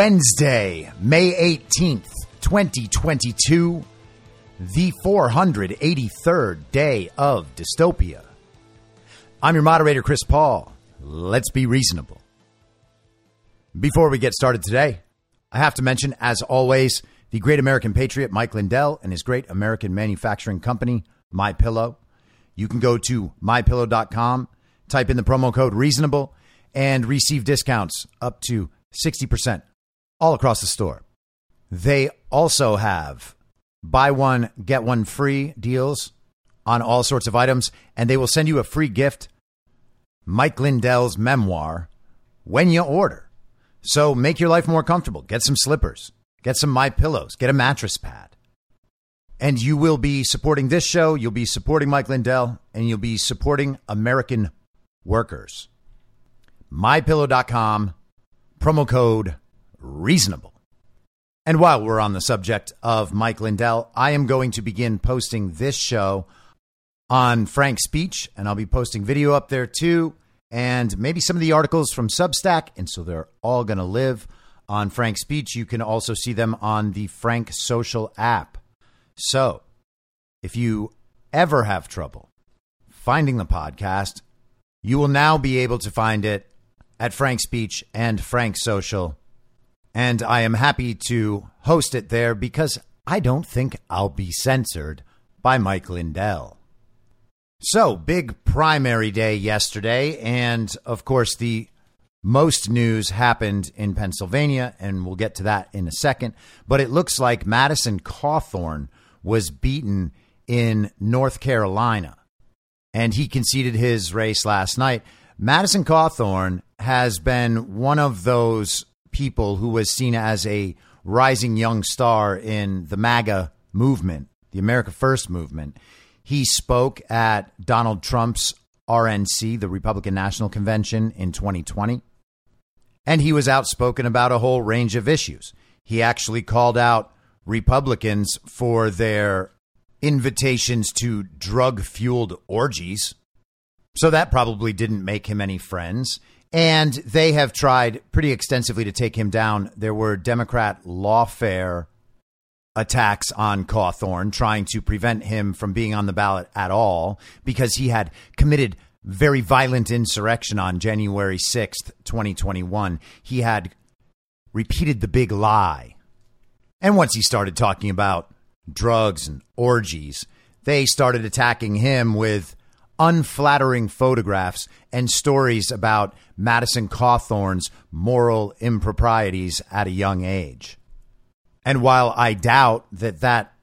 Wednesday, May 18th, 2022, the 483rd day of dystopia. I'm your moderator, Chris Paul. Let's be reasonable. Before we get started today, I have to mention, as always, the great American patriot Mike Lindell and his great American manufacturing company, My Pillow. You can go to mypillow.com, type in the promo code reasonable, and receive discounts up to 60% all across the store. They also have buy one, get one free deals on all sorts of items, and they will send you a free gift Mike Lindell's memoir when you order. So make your life more comfortable. Get some slippers, get some My Pillows, get a mattress pad. And you will be supporting this show, you'll be supporting Mike Lindell, and you'll be supporting American workers. MyPillow.com, promo code reasonable. And while we're on the subject of Mike Lindell, I am going to begin posting this show on Frank's speech, and I'll be posting video up there too, and maybe some of the articles from Substack. And so they're all going to live on Frank's speech. You can also see them on the Frank Social app. So if you ever have trouble finding the podcast, you will now be able to find it at Frank's Speech and Frank Social. And I am happy to host it there because I don't think I'll be censored by Mike Lindell. So, big primary day yesterday. And of course, the most news happened in Pennsylvania, and we'll get to that in a second. But it looks like Madison Cawthorn was beaten in North Carolina, and he conceded his race last night. Madison Cawthorn has been one of those people who was seen as a rising young star in the MAGA movement, the America First movement. He spoke at Donald Trump's RNC, the Republican National Convention, in 2020. And he was outspoken about a whole range of issues. He actually called out Republicans for their invitations to drug fueled orgies. So that probably didn't make him any friends. And they have tried pretty extensively to take him down. There were Democrat lawfare attacks on Cawthorn, trying to prevent him from being on the ballot at all because he had committed very violent insurrection on January 6th, 2021. He had repeated the big lie. And once he started talking about drugs and orgies, they started attacking him with unflattering photographs and stories about Madison Cawthorn's moral improprieties at a young age. And while I doubt that that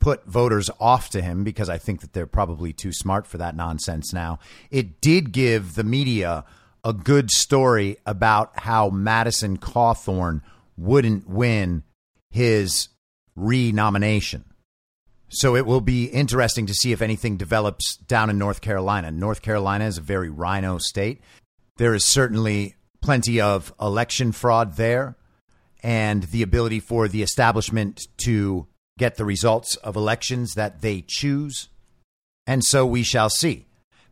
put voters off to him because I think that they're probably too smart for that nonsense now, it did give the media a good story about how Madison Cawthorn wouldn't win his renomination. So it will be interesting to see if anything develops down in North Carolina. North Carolina is a very RINO state. There is certainly plenty of election fraud there and the ability for the establishment to get the results of elections that they choose. And so we shall see.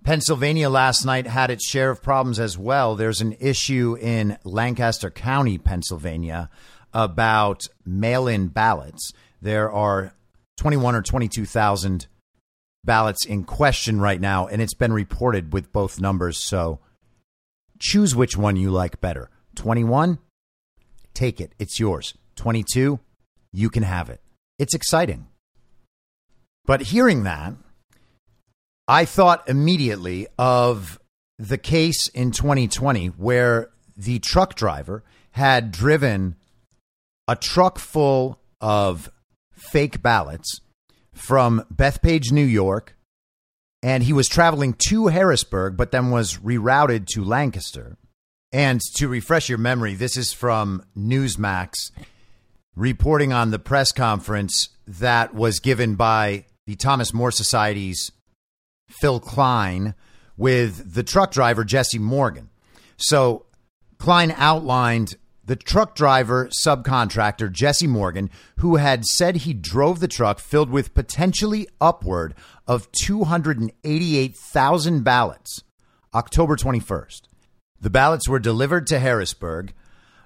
Pennsylvania last night had its share of problems as well. There's an issue in Lancaster County, Pennsylvania, about mail in ballots. There are 21 or 22,000 ballots in question right now, and it's been reported with both numbers. So Choose which one you like better. 21, take it. It's yours. 22, you can have it. It's exciting. But hearing that, I thought immediately of the case in 2020 where the truck driver had driven a truck full of fake ballots from Bethpage, New York, and he was traveling to Harrisburg, but then was rerouted to Lancaster. And to refresh your memory, this is from Newsmax reporting on the press conference that was given by the Thomas More Society's Phil Kline with the truck driver, Jesse Morgan. So Klein outlined the truck driver subcontractor, Jesse Morgan, who had said he drove the truck filled with potentially upward of 288,000 ballots October 21st. The ballots were delivered to Harrisburg,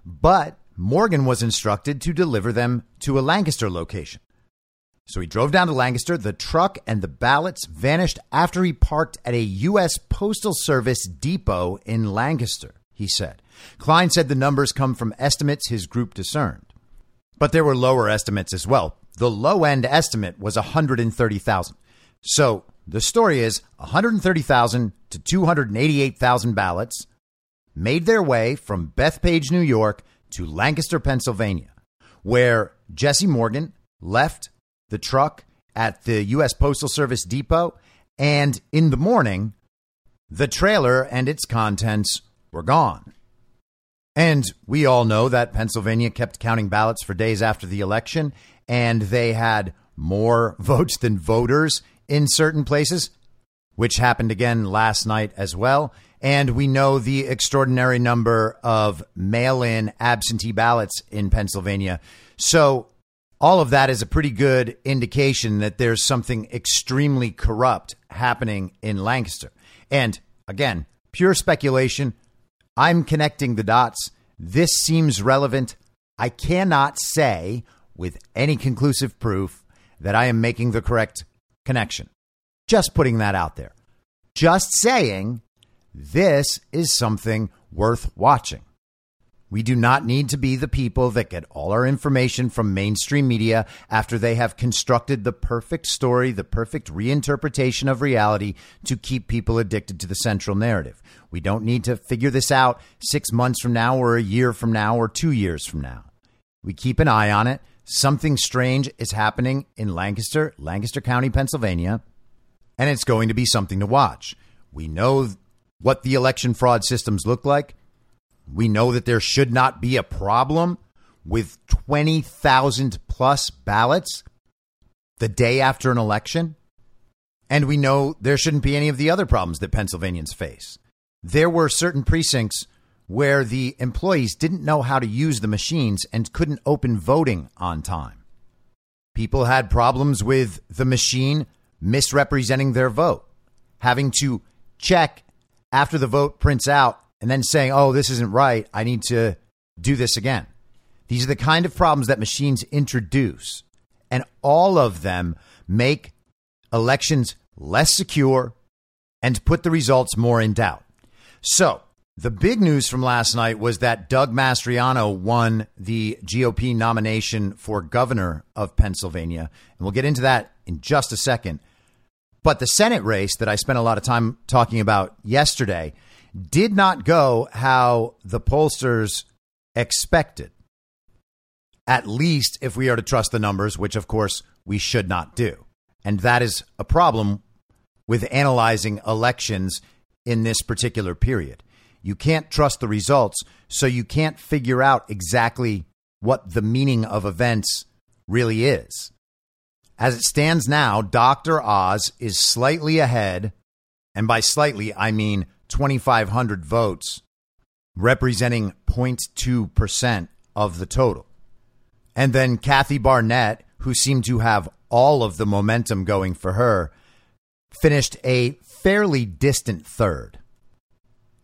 but Morgan was instructed to deliver them to a Lancaster location. So he drove down to Lancaster. The truck and the ballots vanished after he parked at a U.S. Postal Service depot in Lancaster, he said. Kline said the numbers come from estimates his group discerned. But there were lower estimates as well. The low end estimate was 130,000. So the story is 130,000 to 288,000 ballots made their way from Bethpage, New York to Lancaster, Pennsylvania, where Jesse Morgan left the truck at the U.S. Postal Service depot. And in the morning, the trailer and its contents were gone. And we all know that Pennsylvania kept counting ballots for days after the election, and they had more votes than voters in certain places, which happened again last night as well. And we know the extraordinary number of mail in absentee ballots in Pennsylvania. So, all of that is a pretty good indication that there's something extremely corrupt happening in Lancaster. And again, pure speculation. I'm connecting the dots. This seems relevant. I cannot say with any conclusive proof that I am making the correct connection. Just putting that out there. Just saying this is something worth watching. We do not need to be the people that get all our information from mainstream media after they have constructed the perfect story, the perfect reinterpretation of reality to keep people addicted to the central narrative. We don't need to figure this out six months from now, or a year from now, or two years from now. We keep an eye on it. Something strange is happening in Lancaster, Lancaster County, Pennsylvania, and it's going to be something to watch. We know what the election fraud systems look like. We know that there should not be a problem with 20,000 plus ballots the day after an election. And we know there shouldn't be any of the other problems that Pennsylvanians face. There were certain precincts where the employees didn't know how to use the machines and couldn't open voting on time. People had problems with the machine misrepresenting their vote, having to check after the vote prints out and then saying, oh, this isn't right. I need to do this again. These are the kind of problems that machines introduce. And all of them make elections less secure and put the results more in doubt. So, the big news from last night was that Doug Mastriano won the GOP nomination for governor of Pennsylvania. And we'll get into that in just a second. But the Senate race that I spent a lot of time talking about yesterday did not go how the pollsters expected. At least if we are to trust the numbers, which of course we should not do. And that is a problem with analyzing elections in this particular period. You can't trust the results, so you can't figure out exactly what the meaning of events really is. As it stands now, Dr. Oz is slightly ahead, and by slightly, I mean 2,500 votes, representing 0.2% of the total. And then Kathy Barnett, who seemed to have all of the momentum going for her, finished a fairly distant third.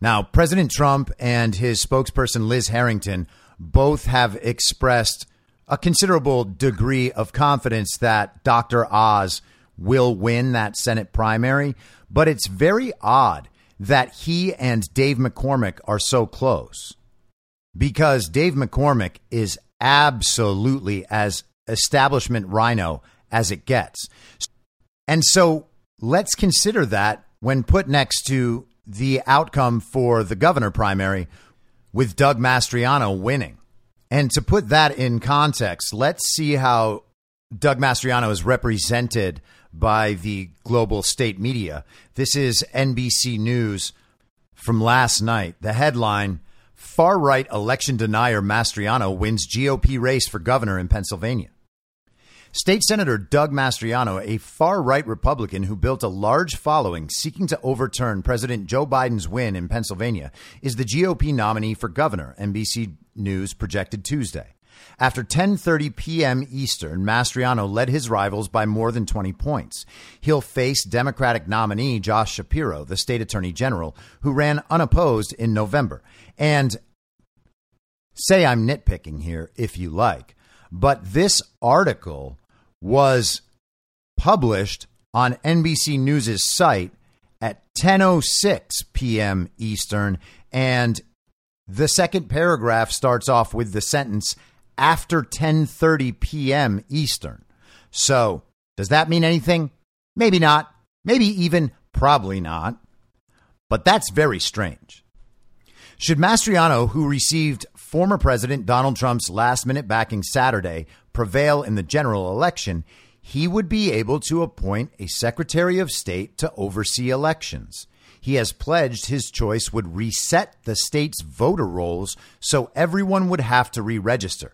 Now, President Trump and his spokesperson Liz Harrington both have expressed a considerable degree of confidence that Dr. Oz will win that Senate primary, but it's very odd that he and Dave McCormick are so close because Dave McCormick is absolutely as establishment RINO as it gets. And so let's consider that when put next to the outcome for the governor primary with Doug Mastriano winning. And to put that in context, let's see how Doug Mastriano is represented by the global state media. This is NBC News from last night. The headline Far right election denier Mastriano wins GOP race for governor in Pennsylvania. State Senator Doug Mastriano, a far right Republican who built a large following seeking to overturn President Joe Biden's win in Pennsylvania, is the GOP nominee for governor, NBC News projected Tuesday. After 10:30 p.m. Eastern, Mastriano led his rivals by more than 20 points. He'll face Democratic nominee Josh Shapiro, the state attorney general, who ran unopposed in November. And say I'm nitpicking here if you like, but this article was published on NBC News' site at 10:06 p.m. Eastern and the second paragraph starts off with the sentence after 10:30 p.m. Eastern. So, does that mean anything? Maybe not. Maybe even probably not. But that's very strange. Should Mastriano, who received former President Donald Trump's last minute backing Saturday, prevail in the general election, he would be able to appoint a Secretary of State to oversee elections. He has pledged his choice would reset the state's voter rolls so everyone would have to re register.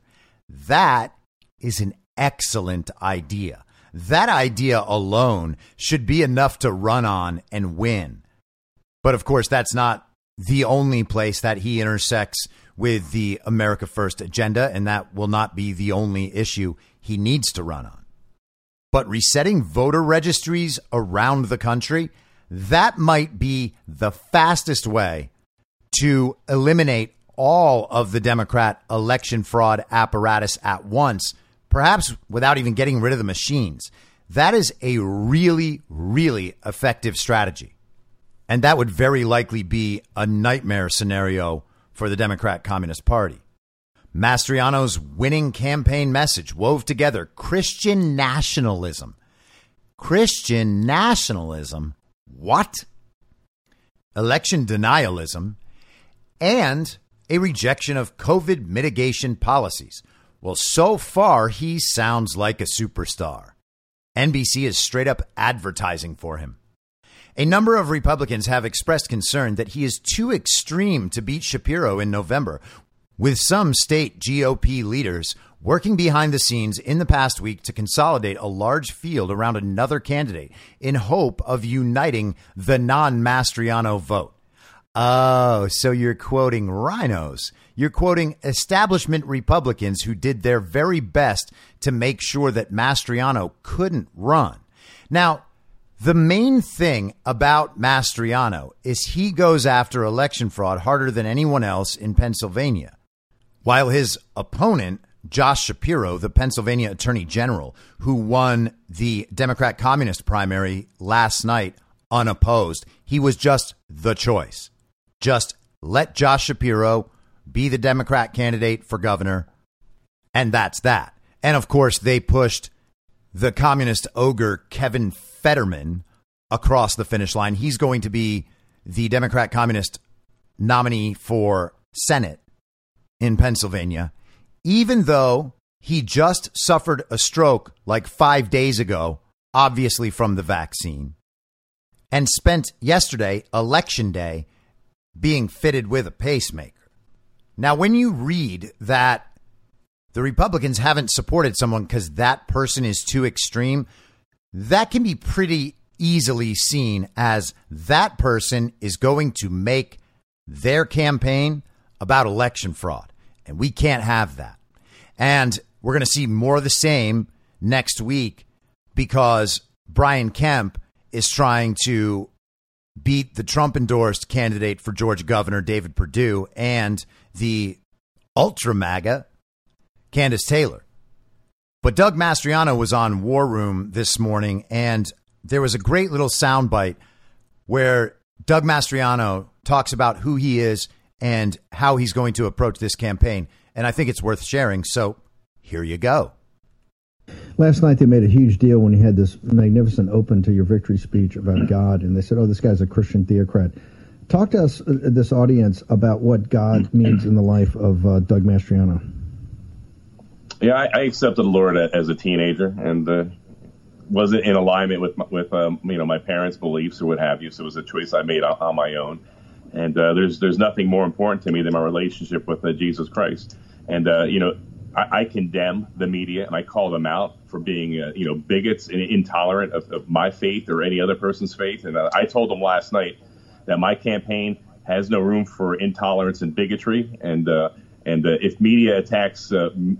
That is an excellent idea. That idea alone should be enough to run on and win. But of course, that's not the only place that he intersects with the America First agenda, and that will not be the only issue he needs to run on. But resetting voter registries around the country, that might be the fastest way to eliminate all of the Democrat election fraud apparatus at once, perhaps without even getting rid of the machines. That is a really, really effective strategy. And that would very likely be a nightmare scenario for the Democrat Communist Party. Mastriano's winning campaign message wove together Christian nationalism. Christian nationalism? What? Election denialism and a rejection of COVID mitigation policies. Well, so far, he sounds like a superstar. NBC is straight up advertising for him. A number of Republicans have expressed concern that he is too extreme to beat Shapiro in November, with some state GOP leaders working behind the scenes in the past week to consolidate a large field around another candidate in hope of uniting the non Mastriano vote. Oh, so you're quoting RINOs. You're quoting establishment Republicans who did their very best to make sure that Mastriano couldn't run. Now, the main thing about Mastriano is he goes after election fraud harder than anyone else in Pennsylvania. While his opponent, Josh Shapiro, the Pennsylvania Attorney General, who won the Democrat Communist primary last night unopposed, he was just the choice. Just let Josh Shapiro be the Democrat candidate for governor, and that's that. And of course, they pushed the communist ogre Kevin Fetterman across the finish line. He's going to be the Democrat communist nominee for Senate in Pennsylvania, even though he just suffered a stroke like five days ago, obviously from the vaccine, and spent yesterday, election day, being fitted with a pacemaker. Now, when you read that the Republicans haven't supported someone because that person is too extreme, that can be pretty easily seen as that person is going to make their campaign about election fraud. And we can't have that. And we're going to see more of the same next week because Brian Kemp is trying to beat the Trump endorsed candidate for Georgia governor, David Perdue, and the ultra MAGA, Kandiss Taylor. But Doug Mastriano was on War Room this morning, and there was a great little soundbite where Doug Mastriano talks about who he is and how he's going to approach this campaign. And I think it's worth sharing. So here you go. Last night they made a huge deal when he had this magnificent open to your victory speech about God, and they said, "Oh, this guy's a Christian theocrat." Talk to us, uh, this audience, about what God means in the life of uh, Doug Mastriano. Yeah, I, I, accepted the Lord as a teenager, and uh, wasn't in alignment with my, with um, you know my parents' beliefs or what have you. So it was a choice I made on, on my own. And uh, there's there's nothing more important to me than my relationship with uh, Jesus Christ. And uh, you know, I, I, condemn the media and I call them out for being uh, you know bigots and intolerant of, of, my faith or any other person's faith. And uh, I told them last night that my campaign has no room for intolerance and bigotry. And uh, and if media attacks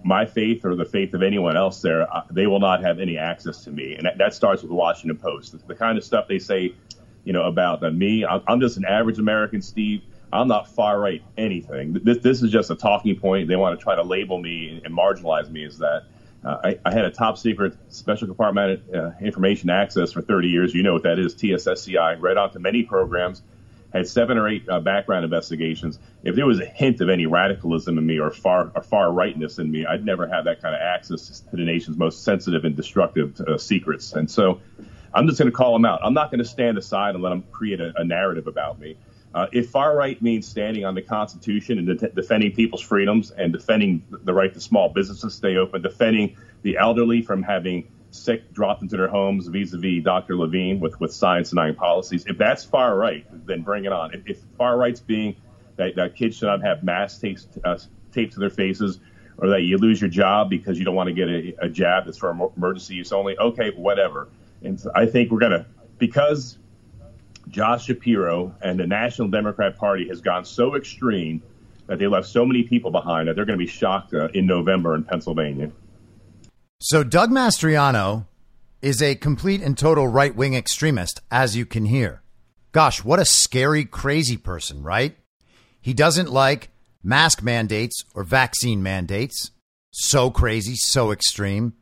my faith or the faith of anyone else there, they will not have any access to me. And that, that starts with the Washington Post. The, the kind of stuff they say you know, about me. I'm just an average American, Steve. I'm not far right anything. This, this is just a talking point. They want to try to label me and marginalize me as that. Uh, I, I, had a top secret special compartment uh, information access for 30 years. You know what that is, TSSCI. Read onto many programs, had seven or eight uh, background investigations. If there was a hint of any radicalism in me or far or far rightness in me, I'd never have that kind of access to the nation's most sensitive and destructive uh, secrets. And so I'm just going to call them out. I'm not going to stand aside and let them create a, a narrative about me. Uh, if far right means standing on the Constitution and de- defending people's freedoms and defending the right to small businesses stay open, defending the elderly from having sick dropped into their homes vis-a-vis Dr. Levine with, with science denying policies, if that's far right, then bring it on. If, if far right's being that, that kids should not have masks taped, uh, taped to their faces or that you lose your job because you don't want to get a, a jab that's for emergency use only, okay, whatever. And so I think we're going to, because Josh Shapiro and the National Democrat Party has gone so extreme that they left so many people behind that they're going to be shocked uh, in November in Pennsylvania. So Doug Mastriano is a complete and total right wing extremist, as you can hear. Gosh, what a scary, crazy person, right? He doesn't like mask mandates or vaccine mandates. So crazy, so extreme.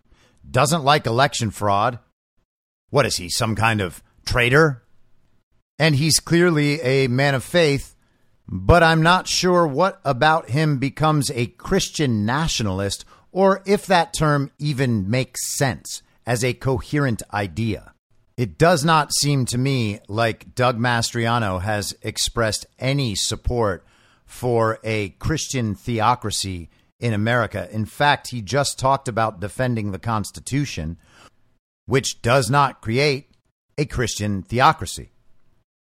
Doesn't like election fraud what is he, some kind of traitor? And he's clearly a man of faith, but I'm not sure what about him becomes a Christian nationalist or if that term even makes sense as a coherent idea. It does not seem to me like Doug Mastriano has expressed any support for a Christian theocracy in America. In fact, he just talked about defending the Constitution, which does not create a Christian theocracy.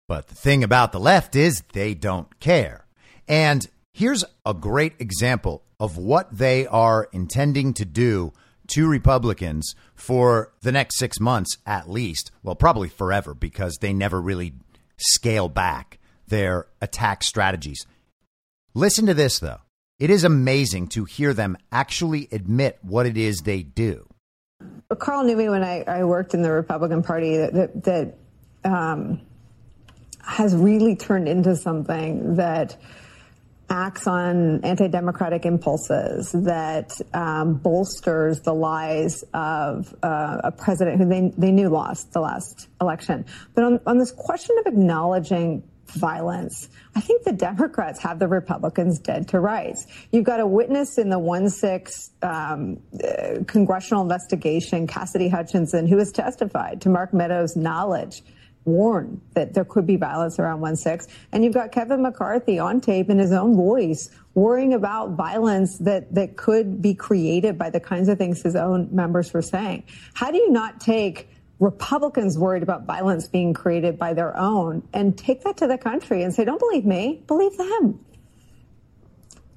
But the thing about the left is they don't care. And here's a great example of what they are intending to do to Republicans for the next six months at least. Well, probably forever because they never really scale back their attack strategies. Listen to this, though. It is amazing to hear them actually admit what it is they do. Carl knew me when I, I worked in the Republican Party that, that, that um, has really turned into something that acts on anti-democratic impulses, that um, bolsters the lies of uh, a president who they, they knew lost the last election. But on, on this question of acknowledging violence. I think the Democrats have the Republicans dead to rights. You've got a witness in the 1 6 um, uh, congressional investigation, Cassidy Hutchinson, who has testified to Mark Meadows' knowledge, warned that there could be violence around 1 6. And you've got Kevin McCarthy on tape in his own voice worrying about violence that, that could be created by the kinds of things his own members were saying. How do you not take Republicans worried about violence being created by their own and take that to the country and say, don't believe me, believe them.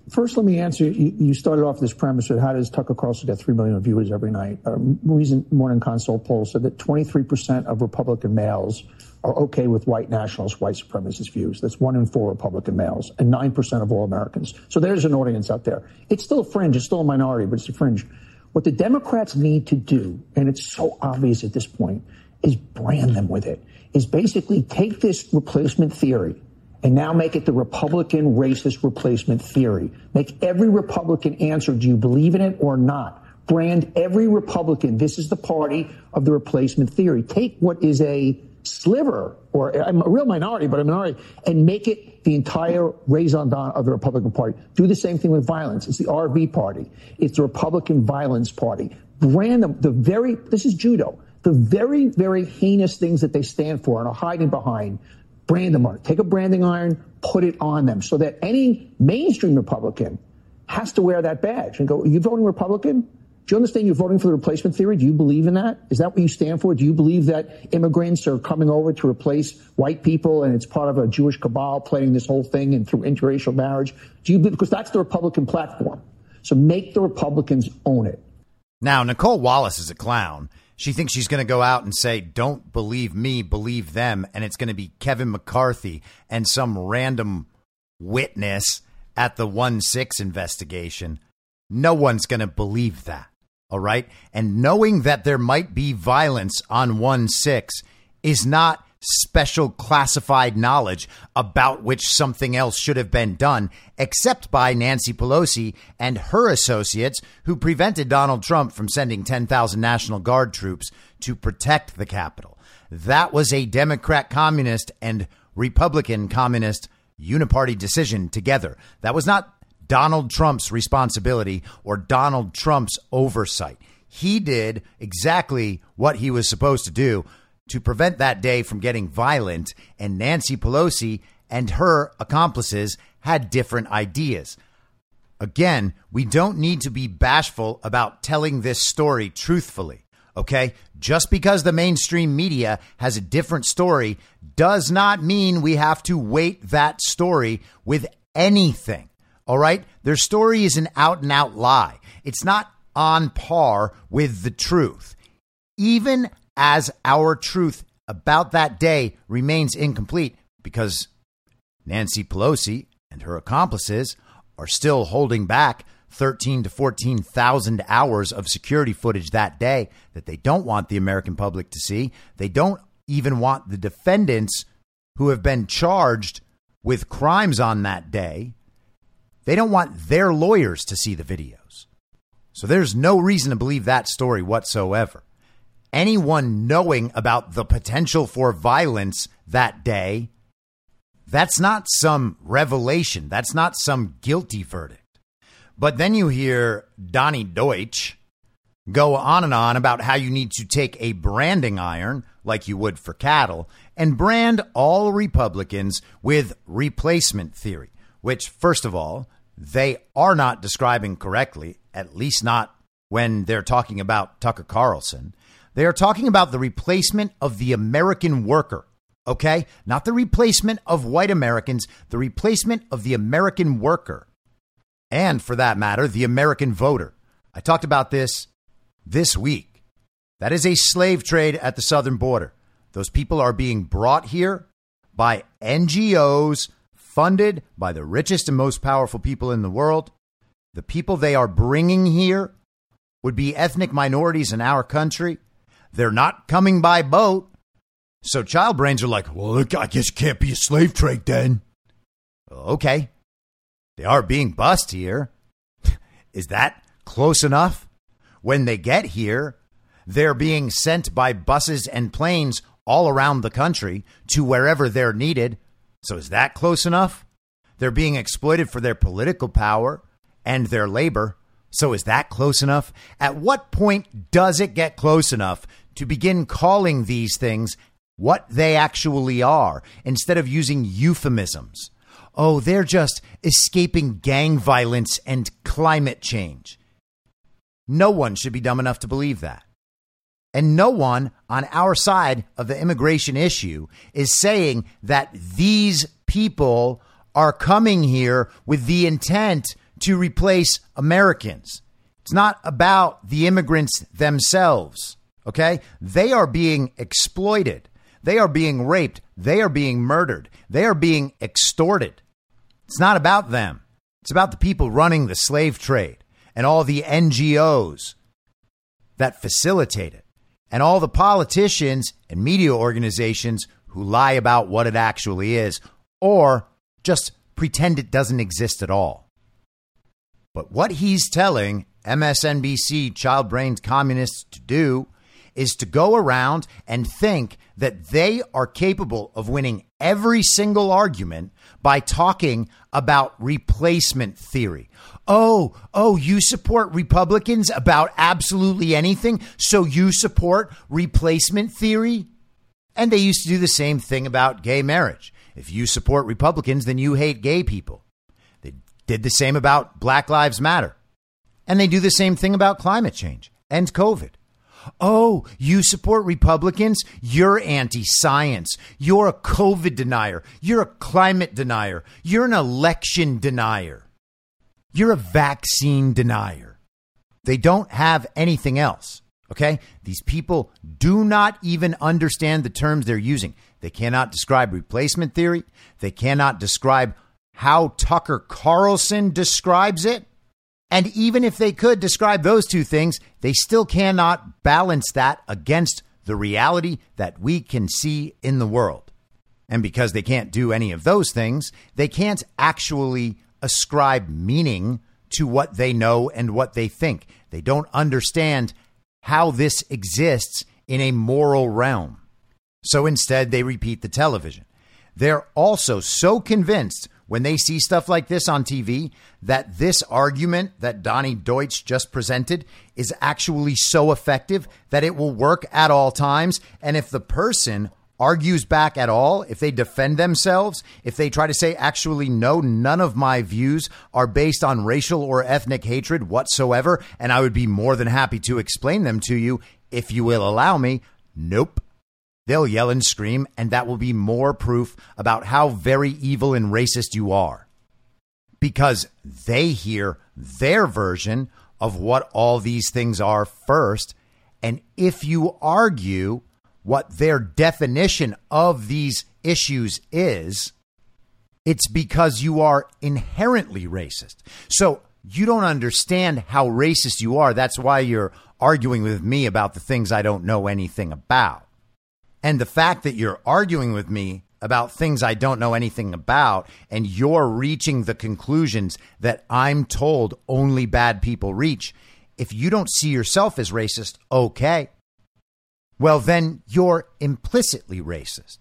First, let me answer. You, started off this premise of how does Tucker Carlson get 3 million viewers every night? A recent Morning Consult poll said that 23% of Republican males are okay with white nationalist, white supremacist views. That's one in four Republican males and 9% of all Americans. So there's an audience out there. It's still a fringe. It's still a minority, but it's a fringe. What the Democrats need to do, and it's so obvious at this point, is brand them with it, is basically take this replacement theory and now make it the Republican racist replacement theory. Make every Republican answer, do you believe in it or not? Brand every Republican, this is the party of the replacement theory. Take what is a sliver or I'm a real minority, but a minority, and make it the entire raison d'etre of the Republican Party. Do the same thing with violence. It's the RV Party. It's the Republican Violence Party. Brand them the very. This is judo. The very, very heinous things that they stand for and are hiding behind. Brand them on it. Take a branding iron, put it on them, so that any mainstream Republican has to wear that badge and go. You voting Republican? Do you understand you're voting for the replacement theory? Do you believe in that? Is that what you stand for? Do you believe that immigrants are coming over to replace white people and it's part of a Jewish cabal playing this whole thing and through interracial marriage? Do you because that's the Republican platform. So make the Republicans own it. Now, Nicolle Wallace is a clown. She thinks she's going to go out and say, Don't believe me, believe them. And it's going to be Kevin McCarthy and some random witness at the 1 6 investigation. No one's going to believe that. All right. And knowing that there might be violence on 1 6 is not special classified knowledge about which something else should have been done, except by Nancy Pelosi and her associates who prevented Donald Trump from sending 10,000 National Guard troops to protect the Capitol. That was a Democrat communist and Republican communist uniparty decision together. That was not Donald Trump's responsibility or Donald Trump's oversight. He did exactly what he was supposed to do to prevent that day from getting violent, and Nancy Pelosi and her accomplices had different ideas. Again, we don't need to be bashful about telling this story truthfully. Okay? Just because the mainstream media has a different story does not mean we have to weight that story with anything. All right. Their story is an out and out lie. It's not on par with the truth. Even as our truth about that day remains incomplete because Nancy Pelosi and her accomplices are still holding back 13 to 14,000 hours of security footage that day that they don't want the American public to see. They don't even want the defendants who have been charged with crimes on that day they don't want their lawyers to see the videos. So there's no reason to believe that story whatsoever. Anyone knowing about the potential for violence that day, that's not some revelation. That's not some guilty verdict. But then you hear Donny Deutsch go on and on about how you need to take a branding iron, like you would for cattle, and brand all Republicans with replacement theory which, first of all, they are not describing correctly, at least not when they're talking about Tucker Carlson. They are talking about the replacement of the American worker, okay? Not the replacement of white Americans, the replacement of the American worker. And for that matter, the American voter. I talked about this this week. That is a slave trade at the southern border. Those people are being brought here by NGOs funded by the richest and most powerful people in the world. The people they are bringing here would be ethnic minorities in our country. They're not coming by boat. So child brains are like, well, look, I guess can't be a slave trade then. Okay. They are being bussed here. Is that close enough? When they get here, they're being sent by buses and planes all around the country to wherever they're needed so is that close enough? They're being exploited for their political power and their labor. So is that close enough? At what point does it get close enough to begin calling these things what they actually are instead of using euphemisms? Oh, they're just escaping gang violence and climate change. No one should be dumb enough to believe that. And no one on our side of the immigration issue is saying that these people are coming here with the intent to replace Americans. It's not about the immigrants themselves, okay? They are being exploited. They are being raped. They are being murdered. They are being extorted. It's not about them. It's about the people running the slave trade and all the NGOs that facilitate it and all the politicians and media organizations who lie about what it actually is or just pretend it doesn't exist at all. But what he's telling MSNBC child brained communists to do is to go around and think that they are capable of winning every single argument by talking about replacement theory. Oh, oh, you support Republicans about absolutely anything, so you support replacement theory? And they used to do the same thing about gay marriage. If you support Republicans, then you hate gay people. They did the same about Black Lives Matter. And they do the same thing about climate change and COVID. Oh, you support Republicans? You're anti science. You're a COVID denier. You're a climate denier. You're an election denier. You're a vaccine denier. They don't have anything else. Okay? These people do not even understand the terms they're using. They cannot describe replacement theory. They cannot describe how Tucker Carlson describes it. And even if they could describe those two things, they still cannot balance that against the reality that we can see in the world. And because they can't do any of those things, they can't actually ascribe meaning to what they know and what they think. They don't understand how this exists in a moral realm. So instead, they repeat the television. They're also so convinced when they see stuff like this on TV that this argument that Donny Deutsch just presented is actually so effective that it will work at all times. And if the person argues back at all, if they defend themselves, if they try to say, actually, no, none of my views are based on racial or ethnic hatred whatsoever, and I would be more than happy to explain them to you if you will allow me, nope. They'll yell and scream, and that will be more proof about how very evil and racist you are. Because they hear their version of what all these things are first. And if you argue what their definition of these issues is, it's because you are inherently racist. So you don't understand how racist you are. That's why you're arguing with me about the things I don't know anything about. And the fact that you're arguing with me about things I don't know anything about, and you're reaching the conclusions that I'm told only bad people reach. If you don't see yourself as racist, okay. Well, then you're implicitly racist.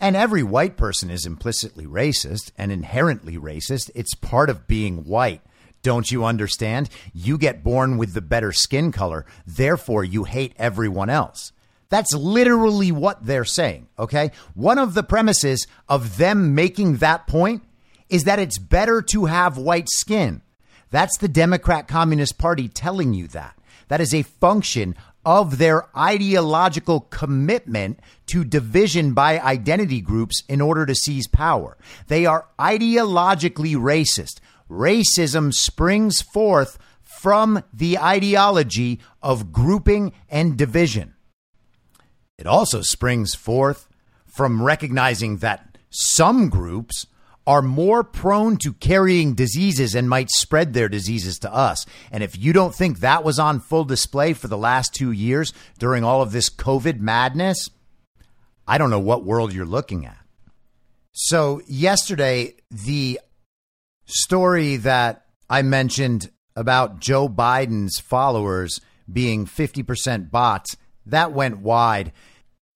And every white person is implicitly racist and inherently racist. It's part of being white. Don't you understand? You get born with the better skin color, therefore, you hate everyone else. That's literally what they're saying, okay? One of the premises of them making that point is that it's better to have white skin. That's the Democrat Communist Party telling you that. That is a function of their ideological commitment to division by identity groups in order to seize power. They are ideologically racist. Racism springs forth from the ideology of grouping and division. It also springs forth from recognizing that some groups are more prone to carrying diseases and might spread their diseases to us. And if you don't think that was on full display for the last two years during all of this COVID madness, I don't know what world you're looking at. So, yesterday, the story that I mentioned about Joe Biden's followers being 50% bots, that went wide.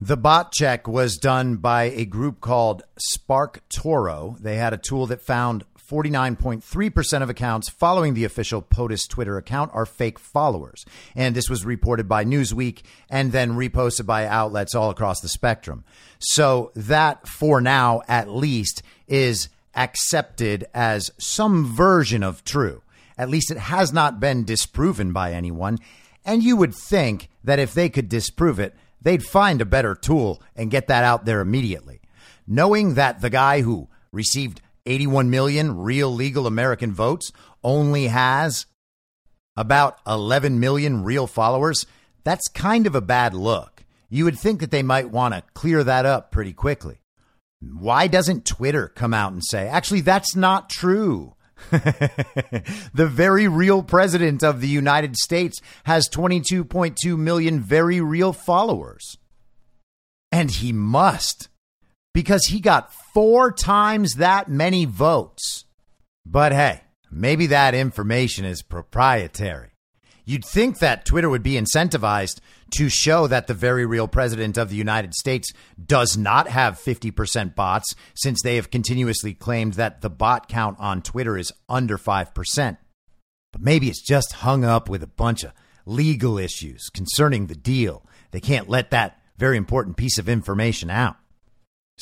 The bot check was done by a group called SparkToro. They had a tool that found 49.3% of accounts following the official POTUS Twitter account are fake followers. And this was reported by Newsweek and then reposted by outlets all across the spectrum. So that, for now at least, is accepted as some version of true. At least it has not been disproven by anyone. And you would think that if they could disprove it, they'd find a better tool and get that out there immediately. Knowing that the guy who received 81 million real legal American votes only has about 11 million real followers, that's kind of a bad look. You would think that they might want to clear that up pretty quickly. Why doesn't Twitter come out and say, actually, that's not true? the very real president of the United States has 22.2 million very real followers. And he must, because he got four times that many votes. But hey, maybe that information is proprietary. You'd think that Twitter would be incentivized to show that the very real president of the United States does not have 50% bots, since they have continuously claimed that the bot count on Twitter is under 5%. But maybe it's just hung up with a bunch of legal issues concerning the deal. They can't let that very important piece of information out.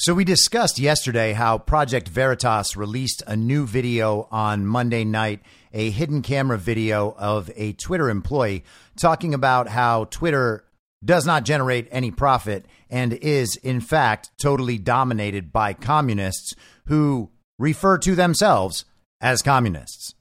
So, we discussed yesterday how Project Veritas released a new video on Monday night, a hidden camera video of a Twitter employee talking about how Twitter does not generate any profit and is, in fact, totally dominated by communists who refer to themselves as communists.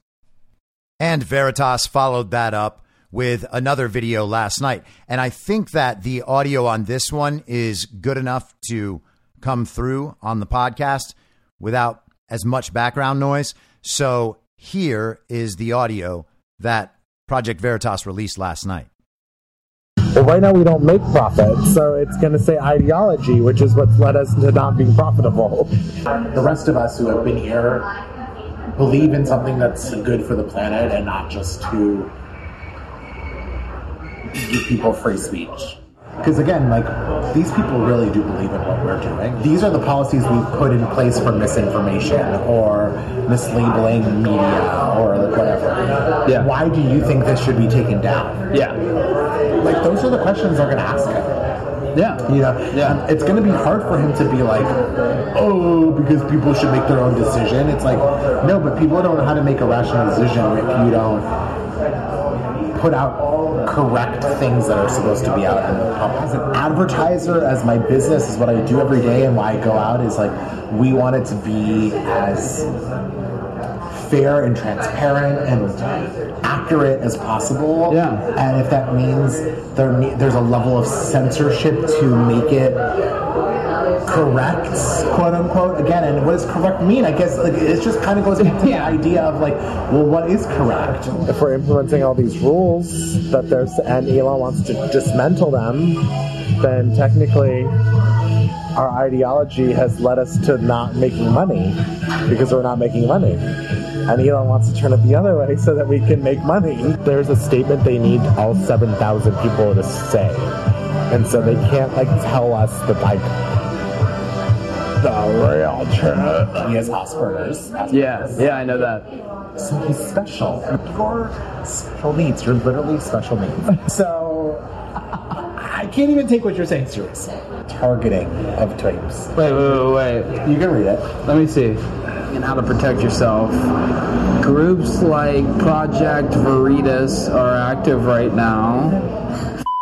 And Veritas followed that up with another video last night. And I think that the audio on this one is good enough to come through on the podcast without as much background noise. So here is the audio that Project Veritas released last night. Well, right now we don't make profit, so it's going to say ideology, which is what's led us to not being profitable. The rest of us who have been here believe in something that's good for the planet and not just to give people free speech. Because again, like these people really do believe in what we're doing. These are the policies we've put in place for misinformation or mislabeling media or whatever. Yeah. Why do you think this should be taken down? Yeah. Like those are the questions they're going to ask him. Yeah. You know, Yeah. it's going to be hard for him to be like, oh, because people should make their own decision. It's like, no, but people don't know how to make a rational decision if you don't put out correct things that are supposed to be out in the public. As an advertiser, as my business is what I do every day and why I go out is like, we want it to be as fair and transparent and accurate as possible. Yeah. And if that means there there's a level of censorship to make it correct, quote unquote. Again, and what does correct mean? I guess like it just kind of goes into the idea of like, well, what is correct? If we're implementing all these rules that there's and Elon wants to dismantle them, then technically our ideology has led us to not making money because we're not making money. And Elon wants to turn it the other way so that we can make money. There's a statement they need all 7,000 people to say. And so they can't like tell us that like the real truth. He has Asperger's. Yeah, yeah, I know that. So he's special. You're special needs. You're literally special needs. So I can't even take what you're saying seriously. Targeting of tweets. Wait, wait, wait, wait. You can read it. Let me see. And how to protect yourself. Groups like Project Veritas are active right now.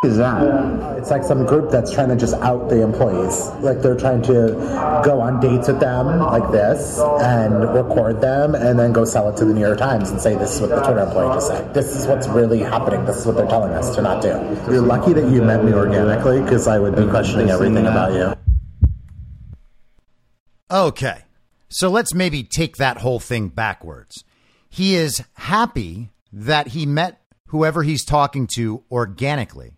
F- is that? It's like some group that's trying to just out the employees. Like they're trying to go on dates with them like this and record them and then go sell it to the New York Times and say this is what the Twitter employee just said. This is what's really happening. This is what they're telling us to not do. You're lucky that you met me organically because I would be questioning everything about you. Okay. So let's maybe take that whole thing backwards. He is happy that he met whoever he's talking to organically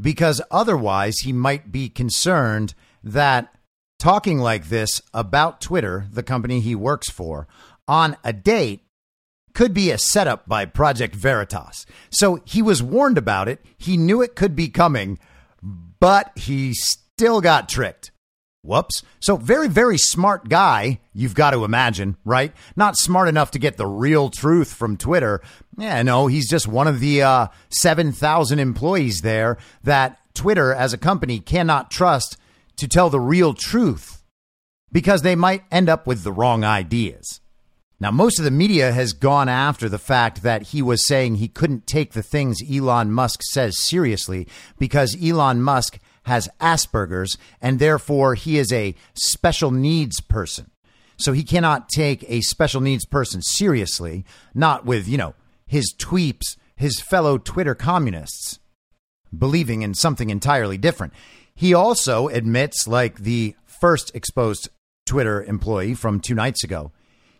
because otherwise he might be concerned that talking like this about Twitter, the company he works for, on a date could be a setup by Project Veritas. So he was warned about it. He knew it could be coming, but he still got tricked. Whoops. So, very, very smart guy, you've got to imagine, right? Not smart enough to get the real truth from Twitter. Yeah, no, he's just one of the uh, 7,000 employees there that Twitter as a company cannot trust to tell the real truth because they might end up with the wrong ideas. Now, most of the media has gone after the fact that he was saying he couldn't take the things Elon Musk says seriously because Elon Musk has Asperger's and therefore he is a special needs person. So he cannot take a special needs person seriously, not with, you know, his tweeps, his fellow Twitter communists, believing in something entirely different. He also admits, like the first exposed Twitter employee from two nights ago,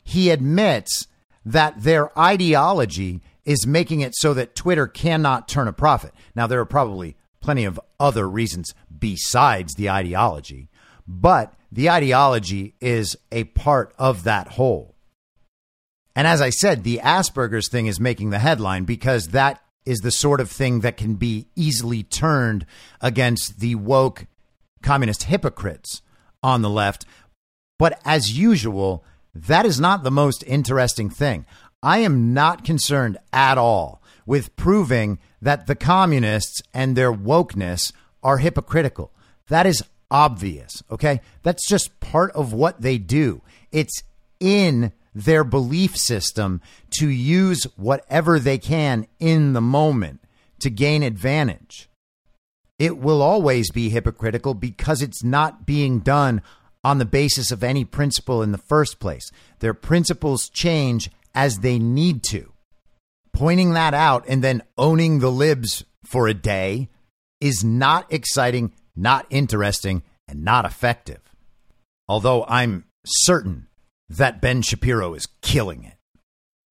he admits that their ideology is making it so that Twitter cannot turn a profit. Now, there are probably plenty of other reasons besides the ideology, but the ideology is a part of that whole. And as I said, the Asperger's thing is making the headline because that is the sort of thing that can be easily turned against the woke communist hypocrites on the left. But as usual, that is not the most interesting thing. I am not concerned at all with proving that the communists and their wokeness are hypocritical. That is obvious, okay? That's just part of what they do. It's in their belief system to use whatever they can in the moment to gain advantage. It will always be hypocritical because it's not being done on the basis of any principle in the first place. Their principles change as they need to. Pointing that out and then owning the libs for a day is not exciting, not interesting, and not effective. Although I'm certain that Ben Shapiro is killing it.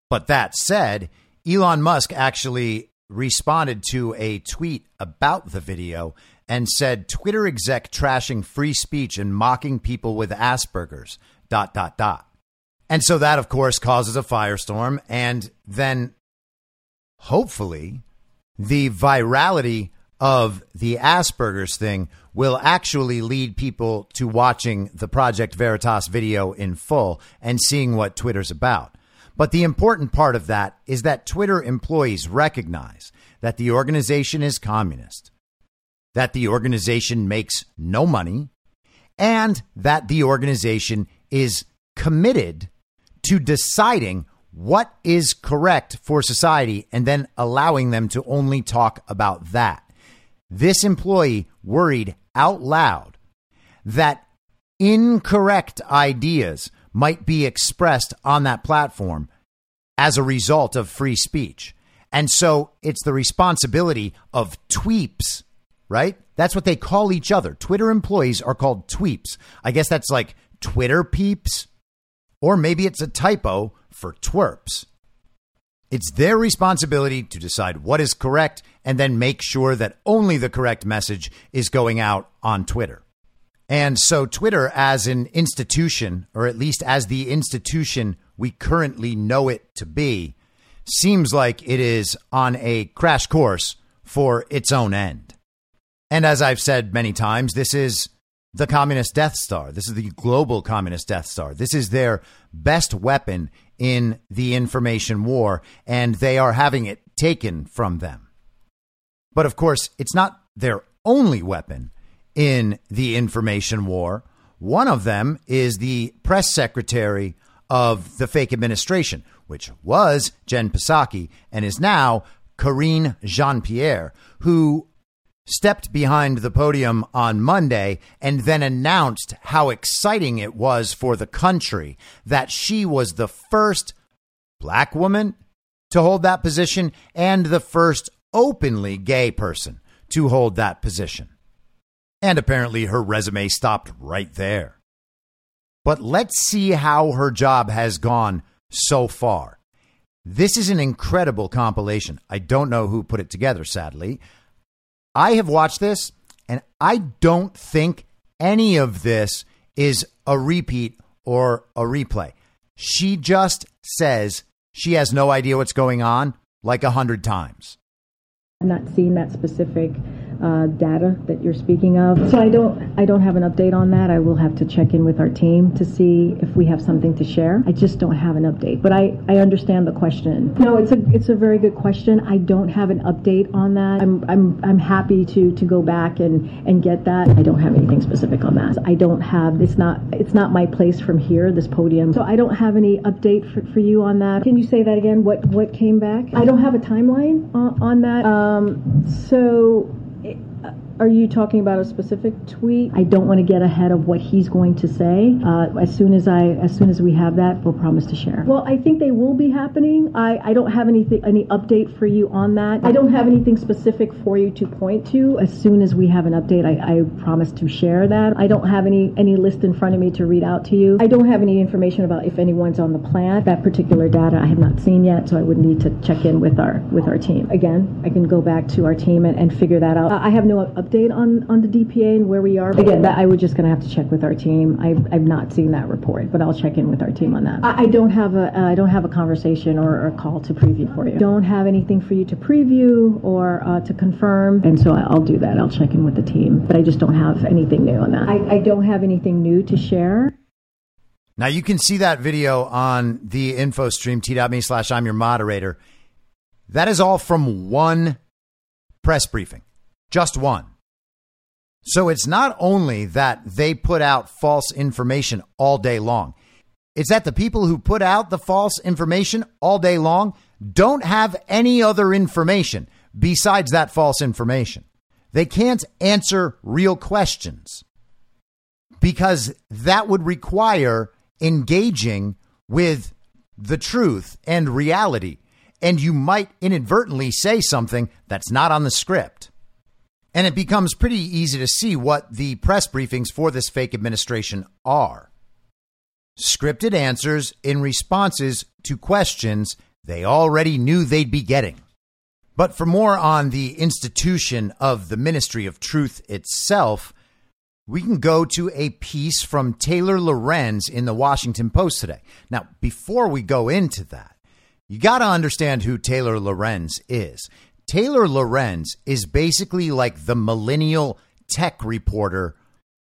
But that said, Elon Musk actually responded to a tweet about the video and said Twitter exec trashing free speech and mocking people with Asperger's dot dot dot. And so that of course causes a firestorm and then hopefully the virality of the Asperger's thing will actually lead people to watching the Project Veritas video in full and seeing what Twitter's about. But the important part of that is that Twitter employees recognize that the organization is communist, that the organization makes no money, and that the organization is committed to deciding what is correct for society and then allowing them to only talk about that. This employee worried out loud that incorrect ideas might be expressed on that platform as a result of free speech. And so it's the responsibility of tweeps, right? That's what they call each other. Twitter employees are called tweeps. I guess that's like Twitter peeps, or maybe it's a typo for twerps. It's their responsibility to decide what is correct and then make sure that only the correct message is going out on Twitter. And so, Twitter, as an institution, or at least as the institution we currently know it to be, seems like it is on a crash course for its own end. And as I've said many times, this is the communist Death Star. This is the global communist Death Star. This is their best weapon in the information war, and they are having it taken from them. But of course, it's not their only weapon in the information war. One of them is the press secretary of the fake administration, which was Jen Psaki and is now Karine Jean Pierre, who stepped behind the podium on Monday and then announced how exciting it was for the country that she was the first black woman to hold that position and the first openly gay person to hold that position. And apparently her resume stopped right there. But let's see how her job has gone so far. This is an incredible compilation. I don't know who put it together, sadly. I have watched this, and I don't think any of this is a repeat or a replay. She just says she has no idea what's going on like a hundred times. I'm not seeing that specific uh, data that you're speaking of. So I don't I don't have an update on that. I will have to check in with our team to see if we have something to share. I just don't have an update. But I, I understand the question. No, it's a it's a very good question. I don't have an update on that. I'm I'm I'm happy to to go back and and get that. I don't have anything specific on that. I don't have it's not it's not my place from here, this podium. So I don't have any update for, for you on that. Can you say that again? What what came back? I don't have a timeline on, on that. Um, so are you talking about a specific tweet? I don't want to get ahead of what he's going to say. Uh, as soon as I, as soon as we have that, we'll promise to share. Well, I think they will be happening. I, I don't have anything, any update for you on that. I don't have anything specific for you to point to. As soon as we have an update, I, I promise to share that. I don't have any any list in front of me to read out to you. I don't have any information about if anyone's on the plant. That particular data I have not seen yet, so I would need to check in with our with our team. Again, I can go back to our team and, and figure that out. I have no update on, on the DPA and where we are. Again, that I was just going to have to check with our team. I've, I've not seen that report, but I'll check in with our team on that. I, I don't have a uh, I don't have a conversation or, or a call to preview for you. Don't have anything for you to preview or uh, to confirm, and so I'll do that. I'll check in with the team, but I just don't have anything new on that. I, I don't have anything new to share. Now you can see that video on the info stream t.me slash I'm your moderator. That is all from one press briefing, just one. So it's not only that they put out false information all day long, it's that the people who put out the false information all day long don't have any other information besides that false information. They can't answer real questions because that would require engaging with the truth and reality. And you might inadvertently say something that's not on the script. And it becomes pretty easy to see what the press briefings for this fake administration are scripted answers in responses to questions they already knew they'd be getting. But for more on the institution of the Ministry of Truth itself, we can go to a piece from Taylor Lorenz in the Washington Post today. Now, before we go into that, you got to understand who Taylor Lorenz is. Taylor Lorenz is basically like the millennial tech reporter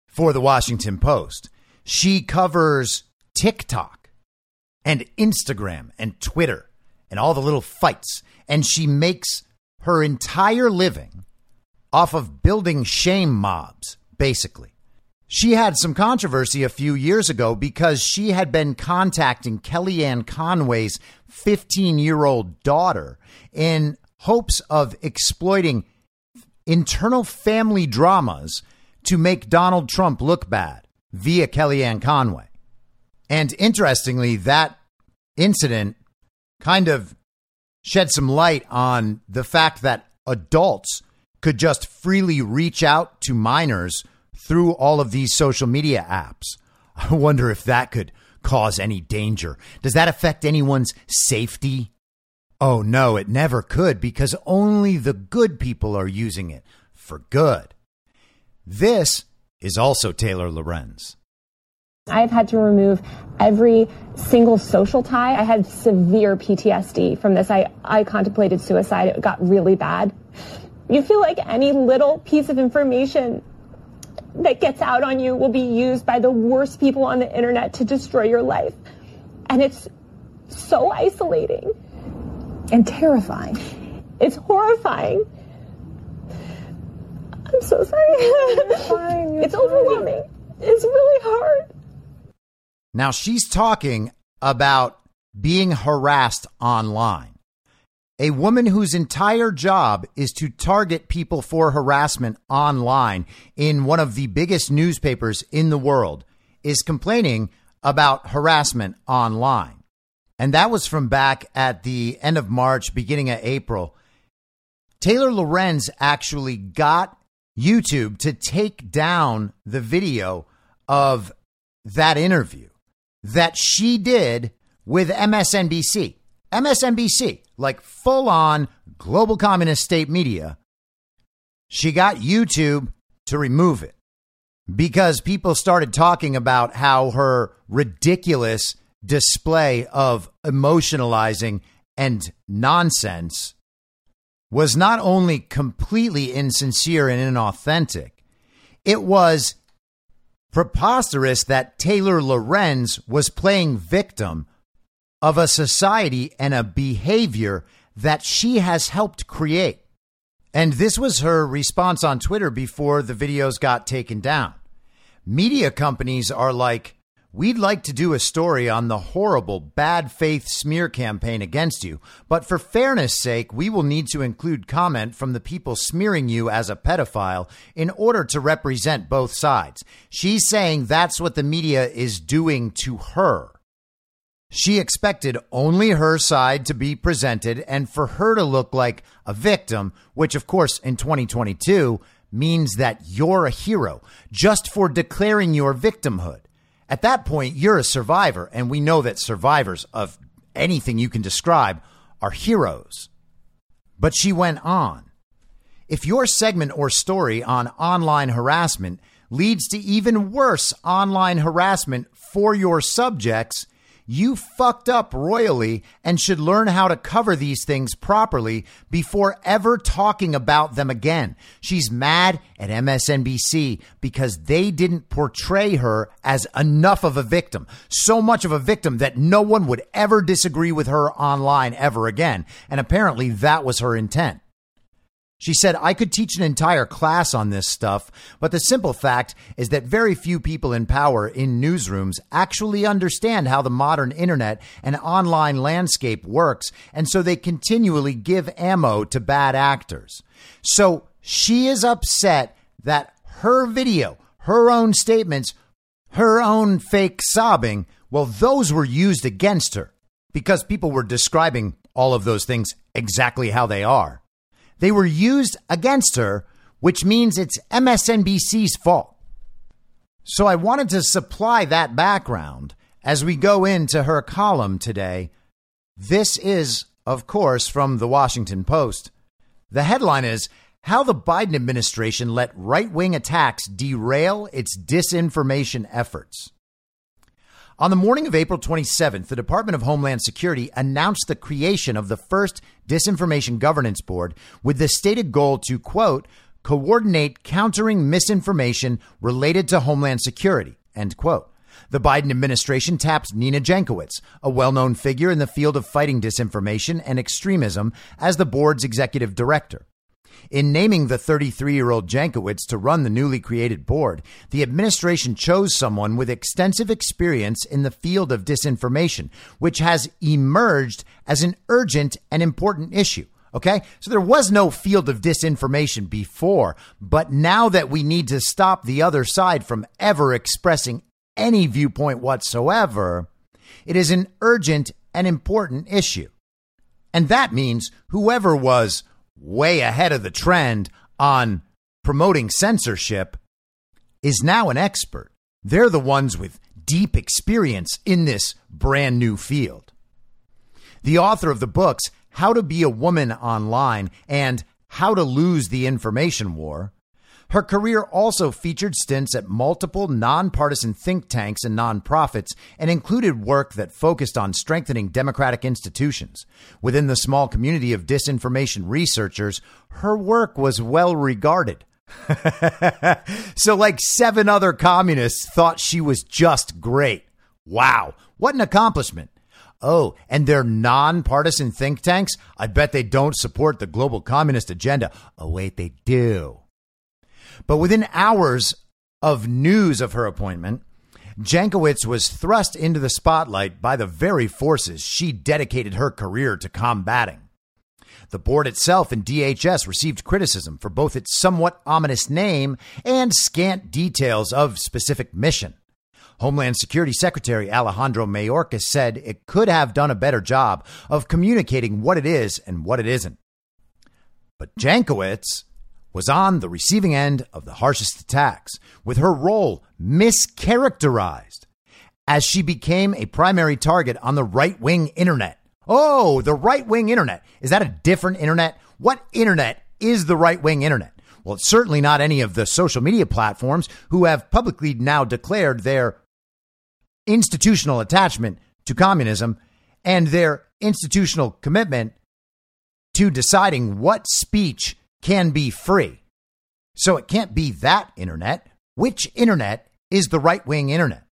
for the Washington Post. She covers TikTok and Instagram and Twitter and all the little fights. And she makes her entire living off of building shame mobs basically. She had some controversy a few years ago because she had been contacting Kellyanne Conway's 15 year old daughter in hopes of exploiting internal family dramas to make Donald Trump look bad via Kellyanne Conway. And interestingly, that incident kind of shed some light on the fact that adults could just freely reach out to minors through all of these social media apps. I wonder if that could cause any danger. Does that affect anyone's safety? Oh, no, it never could because only the good people are using it for good. This is also Taylor Lorenz. I've had to remove every single social tie. I had severe PTSD from this. I, I contemplated suicide. It got really bad. You feel like any little piece of information that gets out on you will be used by the worst people on the internet to destroy your life. And it's so isolating and terrifying. It's horrifying. I'm so sorry. Fine, it's fine. overwhelming. It's really hard. Now she's talking about being harassed online. A woman whose entire job is to target people for harassment online in one of the biggest newspapers in the world is complaining about harassment online. And that was from back at the end of March, beginning of April. Taylor Lorenz actually got YouTube to take down the video of that interview that she did with MSNBC. MSNBC, like full on global communist state media, she got YouTube to remove it because people started talking about how her ridiculous display of emotionalizing and nonsense was not only completely insincere and inauthentic, it was preposterous that Taylor Lorenz was playing victim of a society and a behavior that she has helped create. And this was her response on Twitter before the videos got taken down. Media companies are like, We'd like to do a story on the horrible bad faith smear campaign against you, but for fairness sake, we will need to include comment from the people smearing you as a pedophile in order to represent both sides. She's saying that's what the media is doing to her. She expected only her side to be presented and for her to look like a victim, which, of course, in 2022 means that you're a hero just for declaring your victimhood. At that point, you're a survivor, and we know that survivors of anything you can describe are heroes. But she went on. If your segment or story on online harassment leads to even worse online harassment for your subjects, you fucked up royally and should learn how to cover these things properly before ever talking about them again. She's mad at MSNBC because they didn't portray her as enough of a victim, so much of a victim that no one would ever disagree with her online ever again. And apparently that was her intent. She said, I could teach an entire class on this stuff, but the simple fact is that very few people in power in newsrooms actually understand how the modern internet and online landscape works, and so they continually give ammo to bad actors. So she is upset that her video, her own statements, her own fake sobbing, well, those were used against her because people were describing all of those things exactly how they are. They were used against her, which means it's MSNBC's fault. So I wanted to supply that background as we go into her column today. This is, of course, from the Washington Post. The headline is How the Biden administration let right wing attacks derail its disinformation efforts. On the morning of April 27th, the Department of Homeland Security announced the creation of the first Disinformation Governance Board with the stated goal to, quote, coordinate countering misinformation related to Homeland Security, end quote. The Biden administration tapped Nina Jankowicz, a well known figure in the field of fighting disinformation and extremism, as the board's executive director. In naming the 33 year old Jankowicz to run the newly created board, the administration chose someone with extensive experience in the field of disinformation, which has emerged as an urgent and important issue. Okay. So there was no field of disinformation before, but now that we need to stop the other side from ever expressing any viewpoint whatsoever, it is an urgent and important issue. And that means whoever was way ahead of the trend on promoting censorship is now an expert. They're the ones with deep experience in this brand new field. The author of the books, How to Be a Woman Online and How to Lose the Information War, her career also featured stints at multiple nonpartisan think tanks and nonprofits and included work that focused on strengthening democratic institutions. Within the small community of disinformation researchers, her work was well regarded. so, like seven other communists thought she was just great. Wow, what an accomplishment! Oh, and they're nonpartisan think tanks? I bet they don't support the global communist agenda. Oh, wait, they do. But within hours of news of her appointment, Jankowicz was thrust into the spotlight by the very forces she dedicated her career to combating. The board itself and DHS received criticism for both its somewhat ominous name and scant details of specific mission. Homeland Security Secretary Alejandro Mayorkas said it could have done a better job of communicating what it is and what it isn't. But Jankowicz was on the receiving end of the harshest attacks, with her role mischaracterized as she became a primary target on the right wing internet. Oh, the right wing internet. Is that a different internet? What internet is the right wing internet? Well, it's certainly not any of the social media platforms who have publicly now declared their institutional attachment to communism and their institutional commitment to deciding what speech can be free. So it can't be that internet. Which internet is the right wing internet?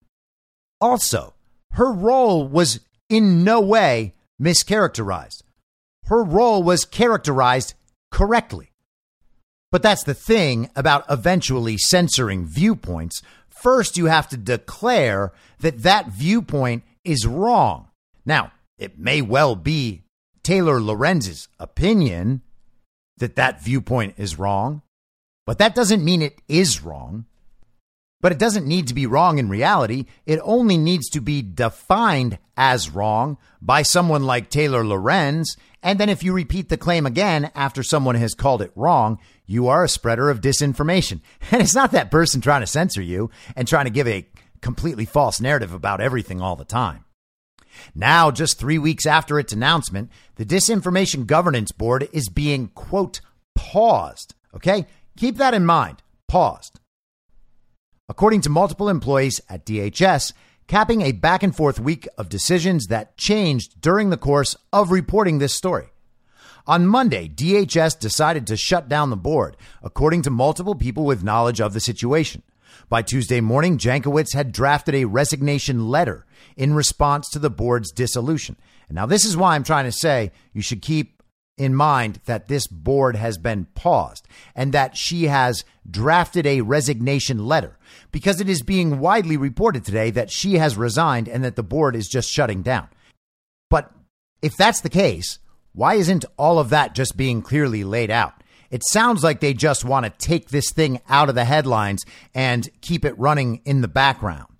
Also, her role was in no way mischaracterized. Her role was characterized correctly. But that's the thing about eventually censoring viewpoints. First, you have to declare that that viewpoint is wrong. Now, it may well be Taylor Lorenz's opinion, that that viewpoint is wrong, but that doesn't mean it is wrong. But it doesn't need to be wrong in reality. It only needs to be defined as wrong by someone like Taylor Lorenz. And then if you repeat the claim again after someone has called it wrong, you are a spreader of disinformation. And it's not that person trying to censor you and trying to give a completely false narrative about everything all the time. Now, just three weeks after its announcement, the Disinformation Governance Board is being, quote, paused. Okay? Keep that in mind. Paused. According to multiple employees at DHS, capping a back and forth week of decisions that changed during the course of reporting this story. On Monday, DHS decided to shut down the board, according to multiple people with knowledge of the situation. By Tuesday morning, Jankowicz had drafted a resignation letter in response to the board's dissolution. And now, this is why I'm trying to say you should keep in mind that this board has been paused and that she has drafted a resignation letter because it is being widely reported today that she has resigned and that the board is just shutting down. But if that's the case, why isn't all of that just being clearly laid out? It sounds like they just want to take this thing out of the headlines and keep it running in the background.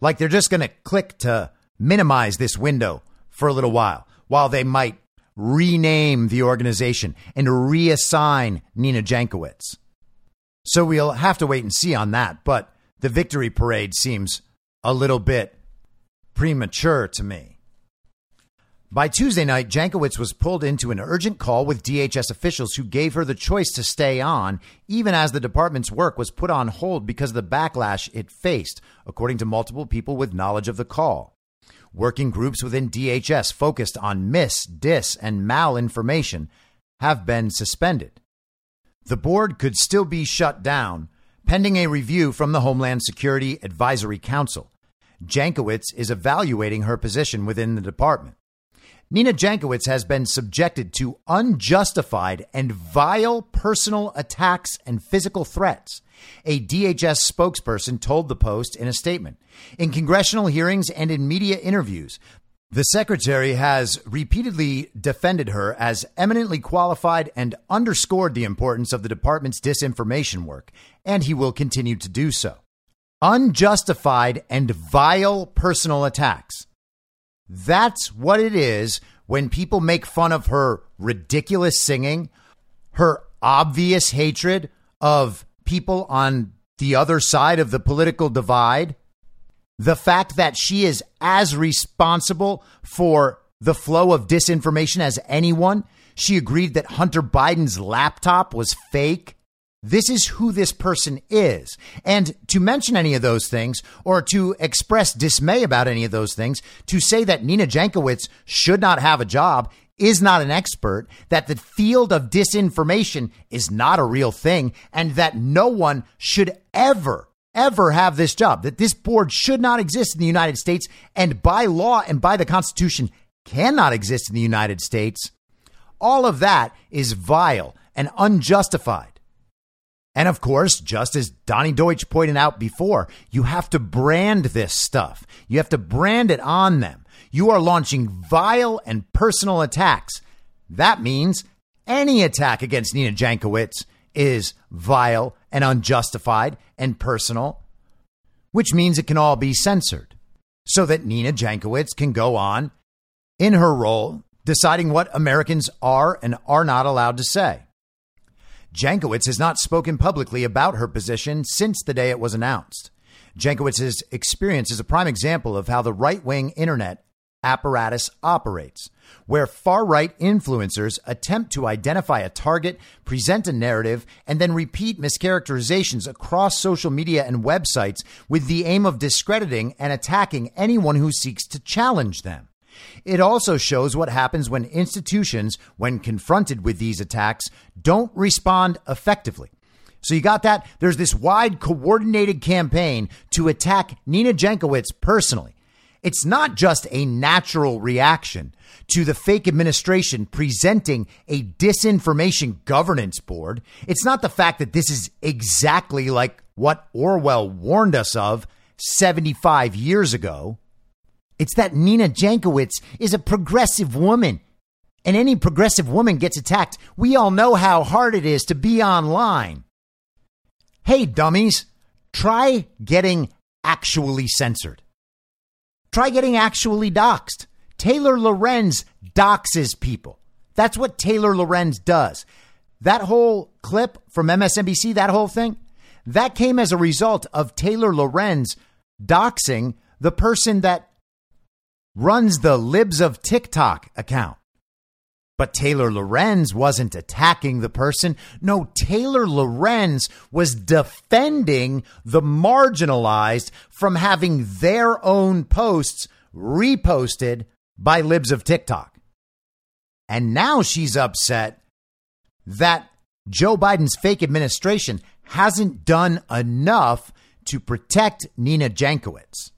Like they're just going to click to minimize this window for a little while, while they might rename the organization and reassign Nina Jankowicz. So we'll have to wait and see on that. But the victory parade seems a little bit premature to me. By Tuesday night, Jankowicz was pulled into an urgent call with DHS officials who gave her the choice to stay on, even as the department's work was put on hold because of the backlash it faced, according to multiple people with knowledge of the call. Working groups within DHS focused on mis, dis, and malinformation have been suspended. The board could still be shut down pending a review from the Homeland Security Advisory Council. Jankowicz is evaluating her position within the department. Nina Jankowicz has been subjected to unjustified and vile personal attacks and physical threats. A DHS spokesperson told the Post in a statement. In congressional hearings and in media interviews, the secretary has repeatedly defended her as eminently qualified and underscored the importance of the department's disinformation work, and he will continue to do so. Unjustified and vile personal attacks. That's what it is when people make fun of her ridiculous singing, her obvious hatred of people on the other side of the political divide, the fact that she is as responsible for the flow of disinformation as anyone. She agreed that Hunter Biden's laptop was fake. This is who this person is. And to mention any of those things or to express dismay about any of those things, to say that Nina Jankowicz should not have a job is not an expert, that the field of disinformation is not a real thing, and that no one should ever, ever have this job, that this board should not exist in the United States and by law and by the Constitution cannot exist in the United States. All of that is vile and unjustified. And of course, just as Donny Deutsch pointed out before, you have to brand this stuff. You have to brand it on them. You are launching vile and personal attacks. That means any attack against Nina Jankowicz is vile and unjustified and personal, which means it can all be censored so that Nina Jankowicz can go on in her role deciding what Americans are and are not allowed to say. Jankowicz has not spoken publicly about her position since the day it was announced. Jankowicz's experience is a prime example of how the right wing internet apparatus operates, where far right influencers attempt to identify a target, present a narrative, and then repeat mischaracterizations across social media and websites with the aim of discrediting and attacking anyone who seeks to challenge them. It also shows what happens when institutions, when confronted with these attacks, don't respond effectively. So you got that? There's this wide coordinated campaign to attack Nina Jankowicz personally. It's not just a natural reaction to the fake administration presenting a disinformation governance board. It's not the fact that this is exactly like what Orwell warned us of 75 years ago. It's that Nina Jankowicz is a progressive woman. And any progressive woman gets attacked. We all know how hard it is to be online. Hey, dummies, try getting actually censored. Try getting actually doxxed. Taylor Lorenz doxes people. That's what Taylor Lorenz does. That whole clip from MSNBC, that whole thing, that came as a result of Taylor Lorenz doxing the person that runs the Libs of TikTok account. But Taylor Lorenz wasn't attacking the person. No, Taylor Lorenz was defending the marginalized from having their own posts reposted by libs of TikTok. And now she's upset that Joe Biden's fake administration hasn't done enough to protect Nina Jankowicz.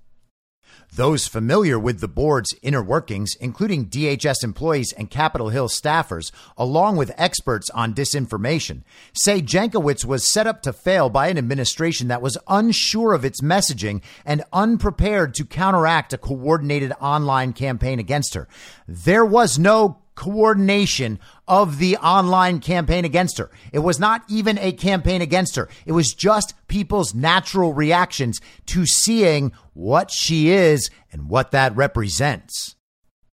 Those familiar with the board's inner workings, including DHS employees and Capitol Hill staffers, along with experts on disinformation, say Jankowicz was set up to fail by an administration that was unsure of its messaging and unprepared to counteract a coordinated online campaign against her. There was no coordination of the online campaign against her. It was not even a campaign against her. It was just people's natural reactions to seeing what she is and what that represents.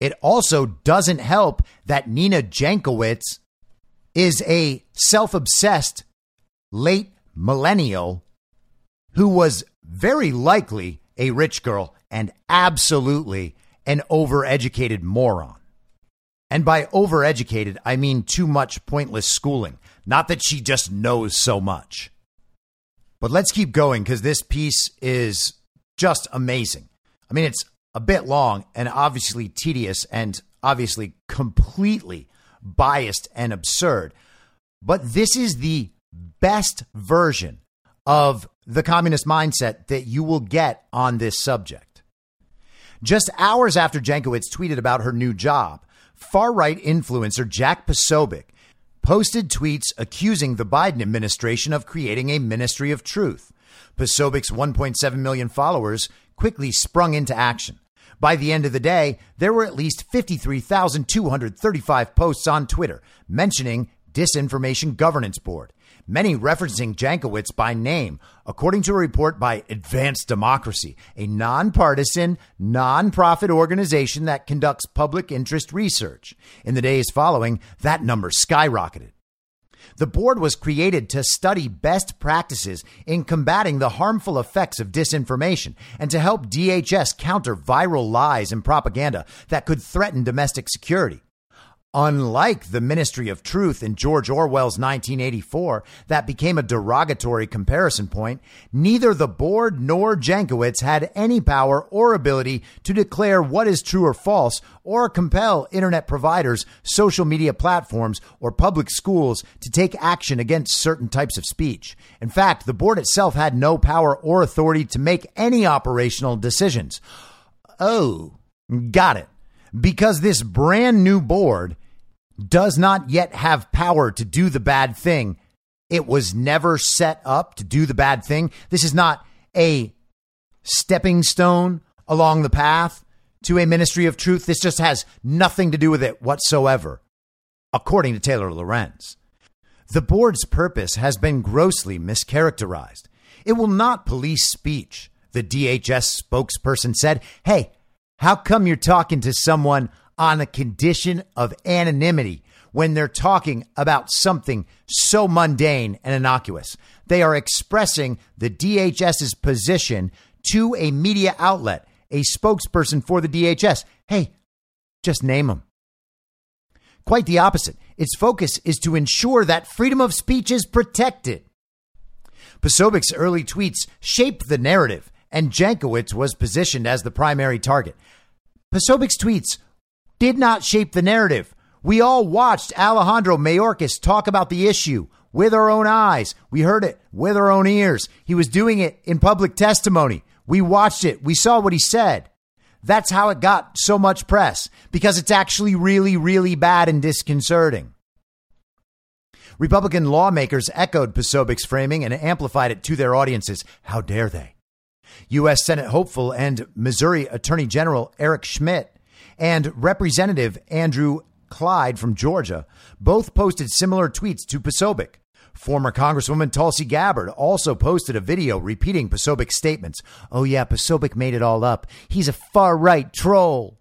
It also doesn't help that Nina Jankowicz is a self obsessed late millennial who was very likely a rich girl and absolutely an overeducated moron. And by overeducated, I mean too much pointless schooling. Not that she just knows so much. But let's keep going because this piece is just amazing. I mean, it's a bit long and obviously tedious and obviously completely biased and absurd. But this is the best version of the communist mindset that you will get on this subject. Just hours after Jankowicz tweeted about her new job, far right influencer Jack Posobiec posted tweets accusing the Biden administration of creating a ministry of truth. Posobiec's 1.7 million followers quickly sprung into action. By the end of the day, there were at least 53,235 posts on Twitter mentioning Disinformation Governance Board, many referencing Jankowicz by name, according to a report by Advanced Democracy, a nonpartisan, nonprofit organization that conducts public interest research. In the days following, that number skyrocketed. The board was created to study best practices in combating the harmful effects of disinformation and to help DHS counter viral lies and propaganda that could threaten domestic security. Unlike the Ministry of Truth in George Orwell's 1984, that became a derogatory comparison point, neither the board nor Jankowicz had any power or ability to declare what is true or false or compel internet providers, social media platforms, or public schools to take action against certain types of speech. In fact, the board itself had no power or authority to make any operational decisions. Oh, got it because this brand new board does not yet have power to do the bad thing. It was never set up to do the bad thing. This is not a stepping stone along the path to a ministry of truth. This just has nothing to do with it whatsoever, according to Taylor Lorenz. The board's purpose has been grossly mischaracterized. It will not police speech. The DHS spokesperson said, Hey, how come you're talking to someone on a condition of anonymity when they're talking about something so mundane and innocuous? They are expressing the DHS's position to a media outlet, a spokesperson for the DHS. Hey, just name them. Quite the opposite. Its focus is to ensure that freedom of speech is protected. Posobiec's early tweets shape the narrative, and Jankowicz was positioned as the primary target. Posobiec's tweets did not shape the narrative. We all watched Alejandro Mayorkas talk about the issue with our own eyes. We heard it with our own ears. He was doing it in public testimony. We watched it. We saw what he said. That's how it got so much press because it's actually really, really bad and disconcerting. Republican lawmakers echoed Posobiec's framing and amplified it to their audiences. How dare they? U.S. Senate hopeful and Missouri Attorney General Eric Schmitt and Representative Andrew Clyde from Georgia both posted similar tweets to Posobiec. Former Congresswoman Tulsi Gabbard also posted a video repeating Posobiec's statements. Oh, yeah, Posobiec made it all up. He's a far right troll.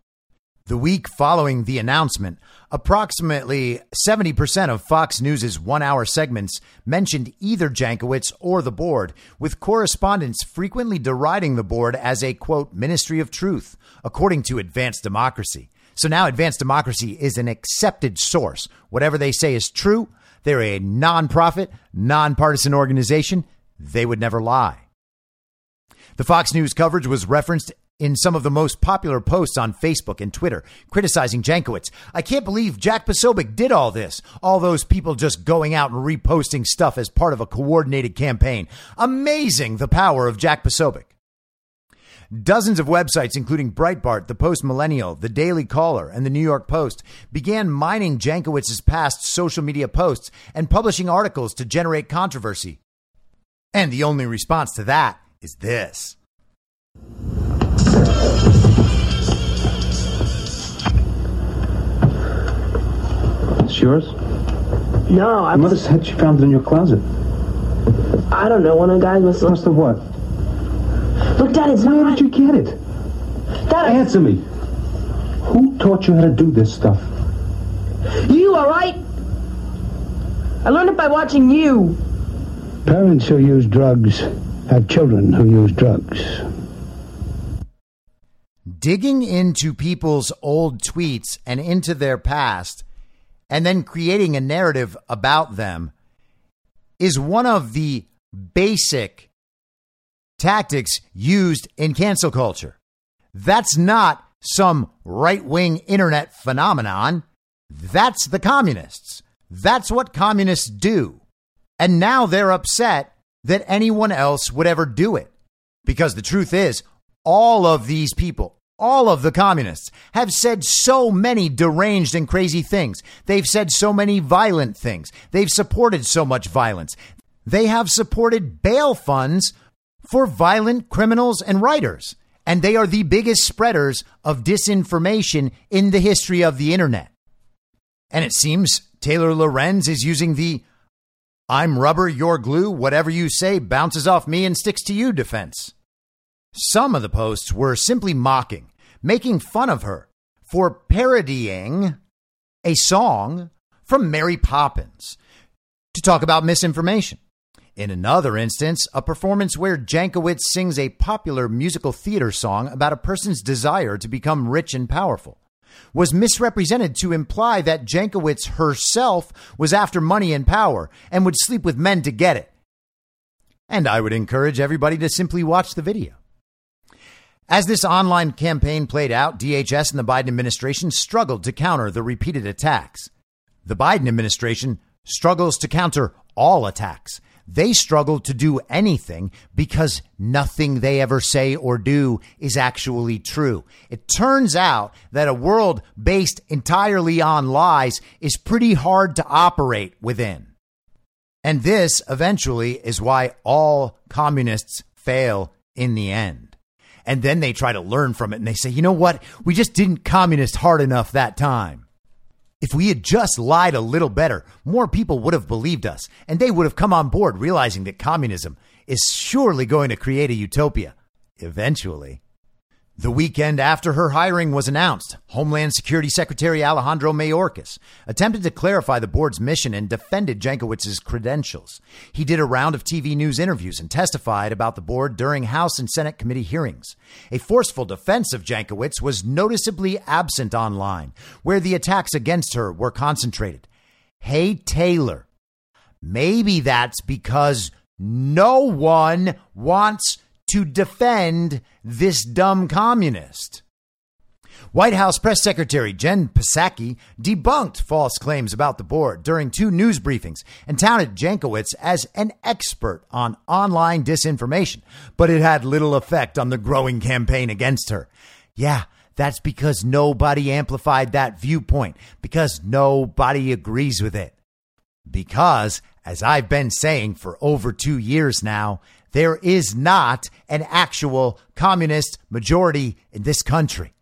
The week following the announcement, approximately 70% of Fox News' one hour segments mentioned either Jankowicz or the board, with correspondents frequently deriding the board as a quote, ministry of truth, according to Advanced Democracy. So now Advanced Democracy is an accepted source. Whatever they say is true. They're a nonprofit, nonpartisan organization. They would never lie. The Fox News coverage was referenced in some of the most popular posts on Facebook and Twitter criticizing Jankowicz. I can't believe Jack Posobiec did all this. All those people just going out and reposting stuff as part of a coordinated campaign. Amazing the power of Jack Posobiec. Dozens of websites, including Breitbart, the Post Millennial, the Daily Caller, and the New York Post, began mining Jankowicz's past social media posts and publishing articles to generate controversy. And the only response to that is this. It's yours? No, I My mother said she found it in your closet. I don't know. One of the guys must have. Must have what? Look, Dad, it's Where not. did you get it? Dad, Answer me. Who taught you how to do this stuff? you all right? I learned it by watching you. Parents who use drugs have children who use drugs. Digging into people's old tweets and into their past and then creating a narrative about them is one of the basic tactics used in cancel culture. That's not some right wing internet phenomenon. That's the communists. That's what communists do. And now they're upset that anyone else would ever do it. Because the truth is, all of these people, all of the communists have said so many deranged and crazy things. They've said so many violent things. They've supported so much violence. They have supported bail funds for violent criminals and writers. And they are the biggest spreaders of disinformation in the history of the internet. And it seems Taylor Lorenz is using the I'm rubber, you're glue, whatever you say bounces off me and sticks to you defense. Some of the posts were simply mocking, making fun of her for parodying a song from Mary Poppins to talk about misinformation. In another instance, a performance where Jankowicz sings a popular musical theater song about a person's desire to become rich and powerful was misrepresented to imply that Jankowicz herself was after money and power and would sleep with men to get it. And I would encourage everybody to simply watch the video. As this online campaign played out, DHS and the Biden administration struggled to counter the repeated attacks. The Biden administration struggles to counter all attacks. They struggle to do anything because nothing they ever say or do is actually true. It turns out that a world based entirely on lies is pretty hard to operate within. And this eventually is why all communists fail in the end. And then they try to learn from it and they say, you know what? We just didn't communist hard enough that time. If we had just lied a little better, more people would have believed us and they would have come on board realizing that communism is surely going to create a utopia eventually. The weekend after her hiring was announced, Homeland Security Secretary Alejandro Mayorkas attempted to clarify the board's mission and defended Jankowicz's credentials. He did a round of TV news interviews and testified about the board during House and Senate committee hearings. A forceful defense of Jankowicz was noticeably absent online, where the attacks against her were concentrated. Hey, Taylor, maybe that's because no one wants to defend this dumb communist. White House Press Secretary Jen Psaki debunked false claims about the board during two news briefings and touted Jankowicz as an expert on online disinformation, but it had little effect on the growing campaign against her. Yeah, that's because nobody amplified that viewpoint, because nobody agrees with it. Because, as I've been saying for over two years now, there is not an actual communist majority in this country.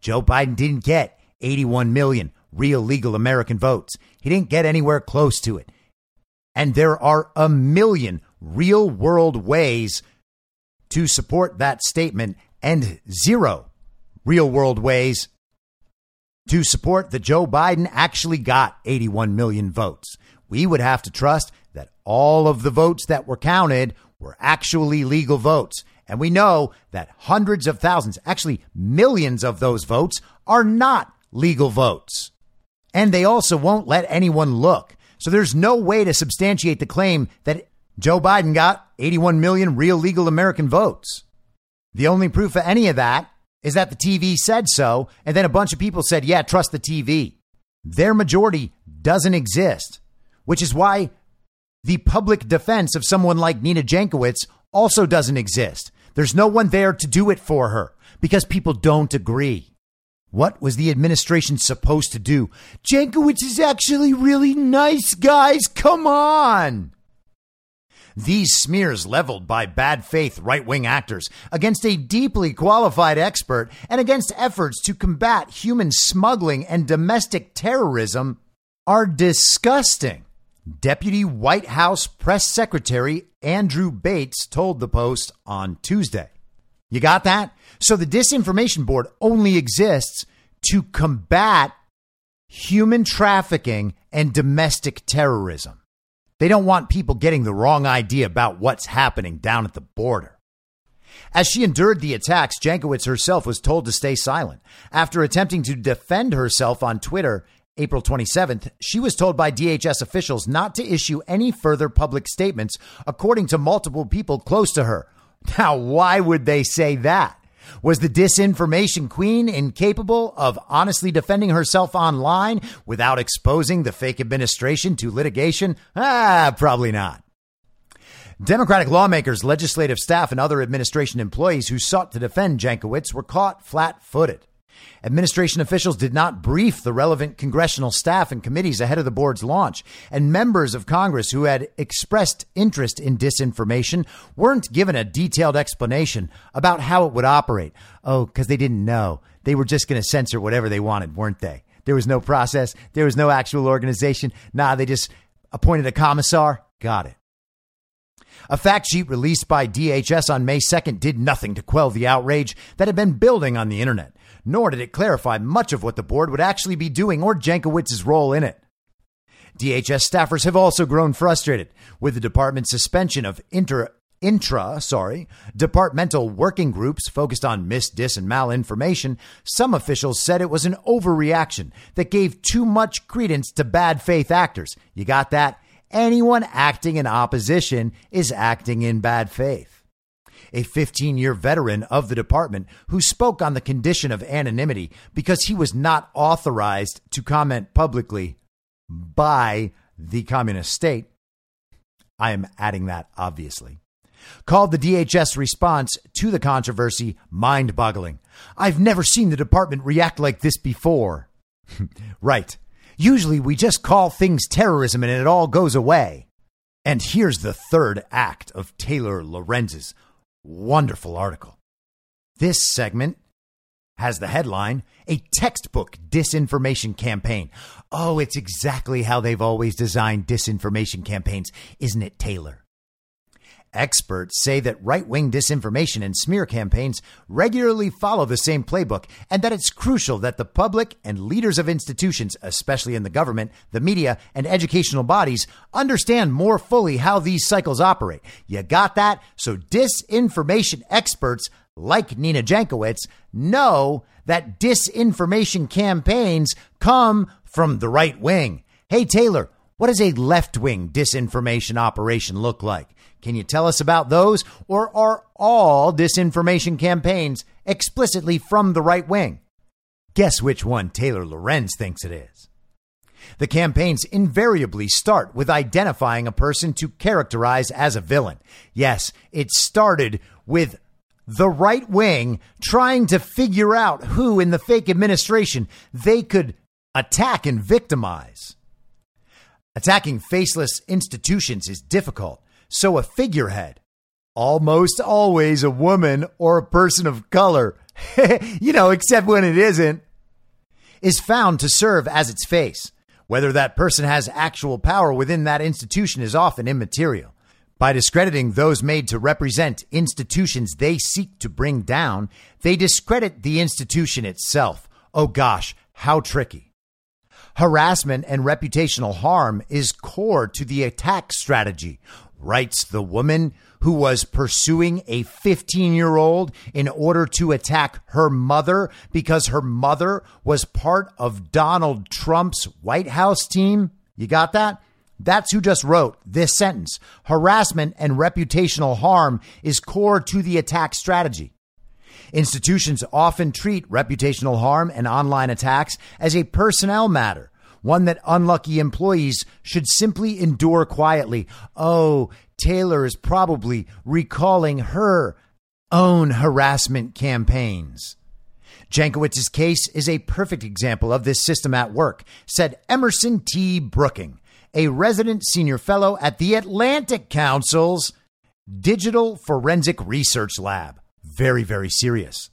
Joe Biden didn't get 81 million real legal American votes. He didn't get anywhere close to it. And there are a million real world ways to support that statement and zero real world ways to support that Joe Biden actually got 81 million votes. We would have to trust that all of the votes that were counted were actually legal votes. And we know that hundreds of thousands, actually millions of those votes are not legal votes. And they also won't let anyone look. So there's no way to substantiate the claim that Joe Biden got 81 million real legal American votes. The only proof of any of that is that the TV said so, and then a bunch of people said, yeah, trust the TV. Their majority doesn't exist, which is why the public defense of someone like Nina Jankowicz also doesn't exist. There's no one there to do it for her because people don't agree. What was the administration supposed to do? Jankowicz is actually really nice, guys. Come on. These smears leveled by bad faith right wing actors against a deeply qualified expert and against efforts to combat human smuggling and domestic terrorism are disgusting. Deputy White House Press Secretary Andrew Bates told the Post on Tuesday. You got that? So the Disinformation Board only exists to combat human trafficking and domestic terrorism. They don't want people getting the wrong idea about what's happening down at the border. As she endured the attacks, Jankowicz herself was told to stay silent. After attempting to defend herself on Twitter April 27th, she was told by DHS officials not to issue any further public statements, according to multiple people close to her. Now, why would they say that? Was the disinformation queen incapable of honestly defending herself online without exposing the fake administration to litigation? Ah, probably not. Democratic lawmakers, legislative staff, and other administration employees who sought to defend Jankowicz were caught flat footed. Administration officials did not brief the relevant congressional staff and committees ahead of the board's launch, and members of Congress who had expressed interest in disinformation weren't given a detailed explanation about how it would operate. Oh, because they didn't know. They were just going to censor whatever they wanted, weren't they? There was no process, there was no actual organization. Nah, they just appointed a commissar. Got it. A fact sheet released by DHS on May 2nd did nothing to quell the outrage that had been building on the internet nor did it clarify much of what the board would actually be doing or Jankowicz's role in it. DHS staffers have also grown frustrated with the department's suspension of inter, intra, sorry, departmental working groups focused on mis, dis, and malinformation. Some officials said it was an overreaction that gave too much credence to bad faith actors. You got that? Anyone acting in opposition is acting in bad faith a 15 year veteran of the department who spoke on the condition of anonymity because he was not authorized to comment publicly by the communist state. I am adding that, obviously. Called the DHS response to the controversy mind boggling. I've never seen the department react like this before. right. Usually we just call things terrorism and it all goes away. And here's the third act of Taylor Lorenz's Wonderful article. This segment has the headline A Textbook Disinformation Campaign. Oh, it's exactly how they've always designed disinformation campaigns, isn't it, Taylor? Experts say that right wing disinformation and smear campaigns regularly follow the same playbook, and that it's crucial that the public and leaders of institutions, especially in the government, the media, and educational bodies, understand more fully how these cycles operate. You got that? So, disinformation experts like Nina Jankowicz know that disinformation campaigns come from the right wing. Hey, Taylor, what does a left wing disinformation operation look like? Can you tell us about those? Or are all disinformation campaigns explicitly from the right wing? Guess which one Taylor Lorenz thinks it is. The campaigns invariably start with identifying a person to characterize as a villain. Yes, it started with the right wing trying to figure out who in the fake administration they could attack and victimize. Attacking faceless institutions is difficult so a figurehead, almost always a woman or a person of color, you know, except when it isn't, is found to serve as its face. Whether that person has actual power within that institution is often immaterial. By discrediting those made to represent institutions they seek to bring down, they discredit the institution itself. Oh gosh, how tricky. Harassment and reputational harm is core to the attack strategy. Writes the woman who was pursuing a 15 year old in order to attack her mother because her mother was part of Donald Trump's White House team. You got that? That's who just wrote this sentence. Harassment and reputational harm is core to the attack strategy. Institutions often treat reputational harm and online attacks as a personnel matter, one that unlucky employees should simply endure quietly. Oh, Taylor is probably recalling her own harassment campaigns. Jankowicz's case is a perfect example of this system at work, said Emerson T. Brooking, a resident senior fellow at the Atlantic Council's Digital Forensic Research Lab. Very, very serious.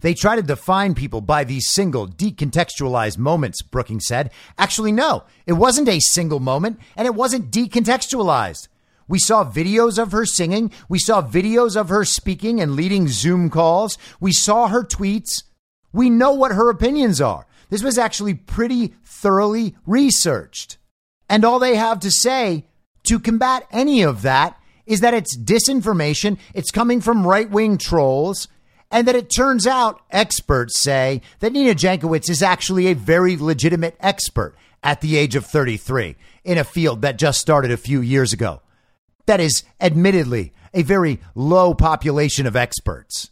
They try to define people by these single, decontextualized moments, Brookings said. Actually, no, it wasn't a single moment, and it wasn't decontextualized. We saw videos of her singing. We saw videos of her speaking and leading Zoom calls. We saw her tweets. We know what her opinions are. This was actually pretty thoroughly researched. And all they have to say to combat any of that is that it's disinformation, it's coming from right wing trolls, and that it turns out experts say that Nina Jankowicz is actually a very legitimate expert at the age of 33 in a field that just started a few years ago. That is admittedly a very low population of experts.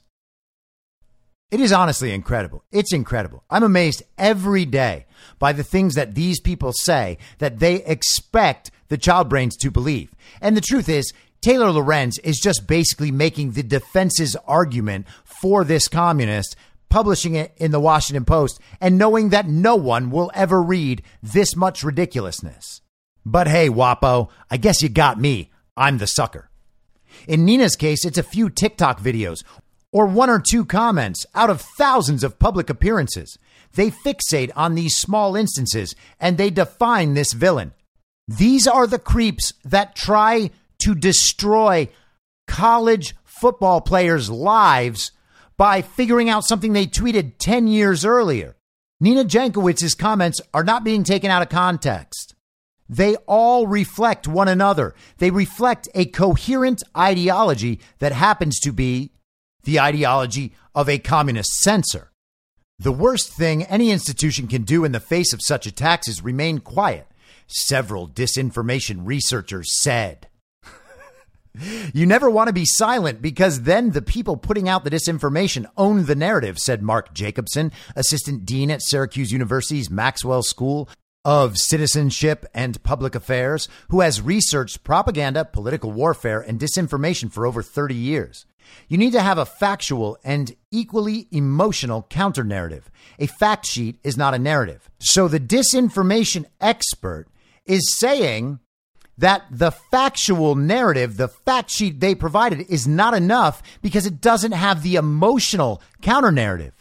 It is honestly incredible. It's incredible. I'm amazed every day by the things that these people say that they expect the child brains to believe. And the truth is, Taylor Lorenz is just basically making the defense's argument for this communist, publishing it in the Washington Post, and knowing that no one will ever read this much ridiculousness. But hey, Wapo, I guess you got me. I'm the sucker. In Nina's case, it's a few TikTok videos or one or two comments out of thousands of public appearances. They fixate on these small instances and they define this villain. These are the creeps that try to destroy college football players' lives by figuring out something they tweeted 10 years earlier. Nina Jankowicz's comments are not being taken out of context. They all reflect one another. They reflect a coherent ideology that happens to be the ideology of a communist censor. The worst thing any institution can do in the face of such attacks is remain quiet, several disinformation researchers said. You never want to be silent because then the people putting out the disinformation own the narrative, said Mark Jacobson, assistant dean at Syracuse University's Maxwell School of Citizenship and Public Affairs, who has researched propaganda, political warfare, and disinformation for over 30 years. You need to have a factual and equally emotional counter narrative. A fact sheet is not a narrative. So the disinformation expert is saying that the factual narrative, the fact sheet they provided, is not enough because it doesn't have the emotional counter narrative.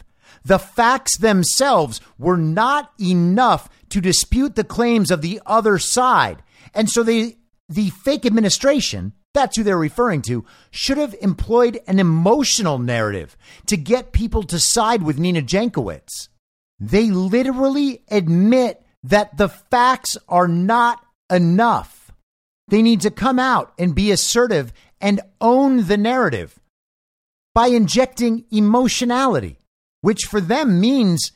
The facts themselves were not enough to dispute the claims of the other side. And so they, the fake administration, that's who they're referring to, should have employed an emotional narrative to get people to side with Nina Jankowicz. They literally admit that the facts are not enough. They need to come out and be assertive and own the narrative by injecting emotionality, which for them means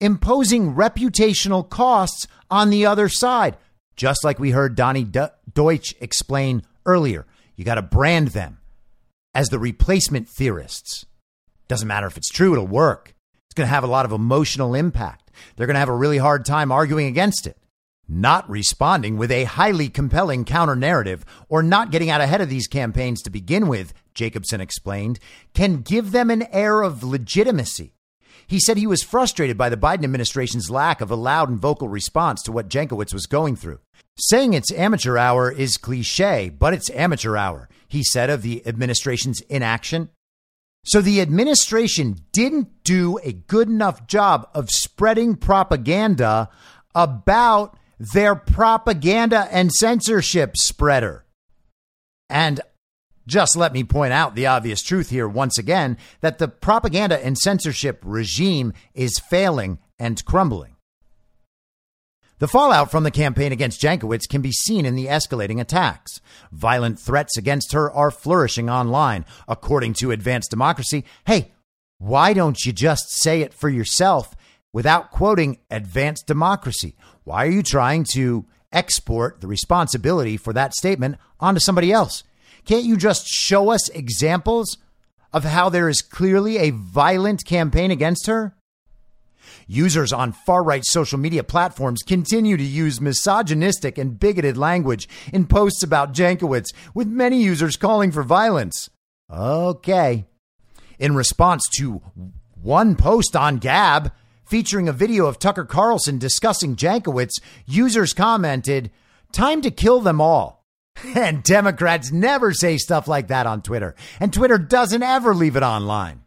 imposing reputational costs on the other side, just like we heard Donny Deutsch explain earlier. You got to brand them as the replacement theorists. Doesn't matter if it's true, it'll work. It's going to have a lot of emotional impact. They're going to have a really hard time arguing against it. Not responding with a highly compelling counter narrative or not getting out ahead of these campaigns to begin with, Jacobson explained, can give them an air of legitimacy. He said he was frustrated by the Biden administration's lack of a loud and vocal response to what Jankowicz was going through. Saying it's amateur hour is cliche, but it's amateur hour, he said of the administration's inaction. So the administration didn't do a good enough job of spreading propaganda about their propaganda and censorship spreader. And just let me point out the obvious truth here once again that the propaganda and censorship regime is failing and crumbling. The fallout from the campaign against Jankowicz can be seen in the escalating attacks. Violent threats against her are flourishing online. According to Advance Democracy, hey, why don't you just say it for yourself without quoting Advance Democracy? Why are you trying to export the responsibility for that statement onto somebody else? Can't you just show us examples of how there is clearly a violent campaign against her? Users on far right social media platforms continue to use misogynistic and bigoted language in posts about Jankowicz, with many users calling for violence. Okay. In response to one post on Gab featuring a video of Tucker Carlson discussing Jankowicz, users commented, Time to kill them all. And Democrats never say stuff like that on Twitter, and Twitter doesn't ever leave it online.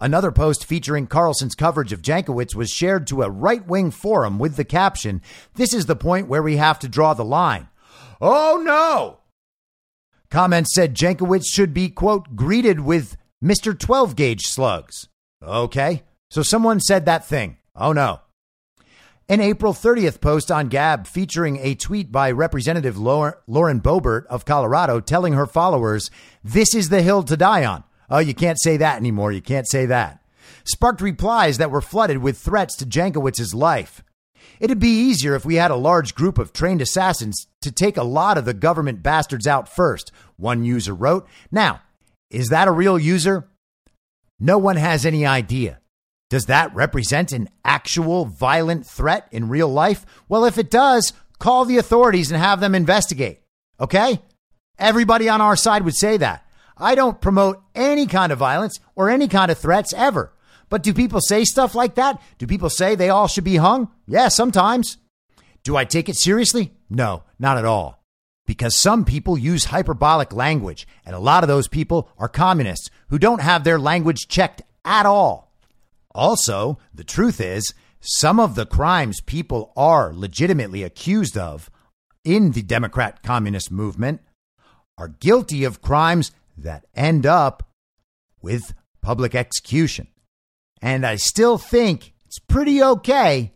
Another post featuring Carlson's coverage of Jankowicz was shared to a right wing forum with the caption This is the point where we have to draw the line. Oh no! Comments said Jankowicz should be, quote, greeted with Mr. 12 gauge slugs. Okay, so someone said that thing. Oh no. An April 30th post on Gab featuring a tweet by Representative Lauren Boebert of Colorado telling her followers, This is the hill to die on. Oh, you can't say that anymore. You can't say that. Sparked replies that were flooded with threats to Jankowicz's life. It'd be easier if we had a large group of trained assassins to take a lot of the government bastards out first, one user wrote. Now, is that a real user? No one has any idea. Does that represent an actual violent threat in real life? Well, if it does, call the authorities and have them investigate. Okay? Everybody on our side would say that. I don't promote any kind of violence or any kind of threats ever. But do people say stuff like that? Do people say they all should be hung? Yeah, sometimes. Do I take it seriously? No, not at all. Because some people use hyperbolic language, and a lot of those people are communists who don't have their language checked at all. Also, the truth is, some of the crimes people are legitimately accused of in the Democrat communist movement are guilty of crimes that end up with public execution. And I still think it's pretty okay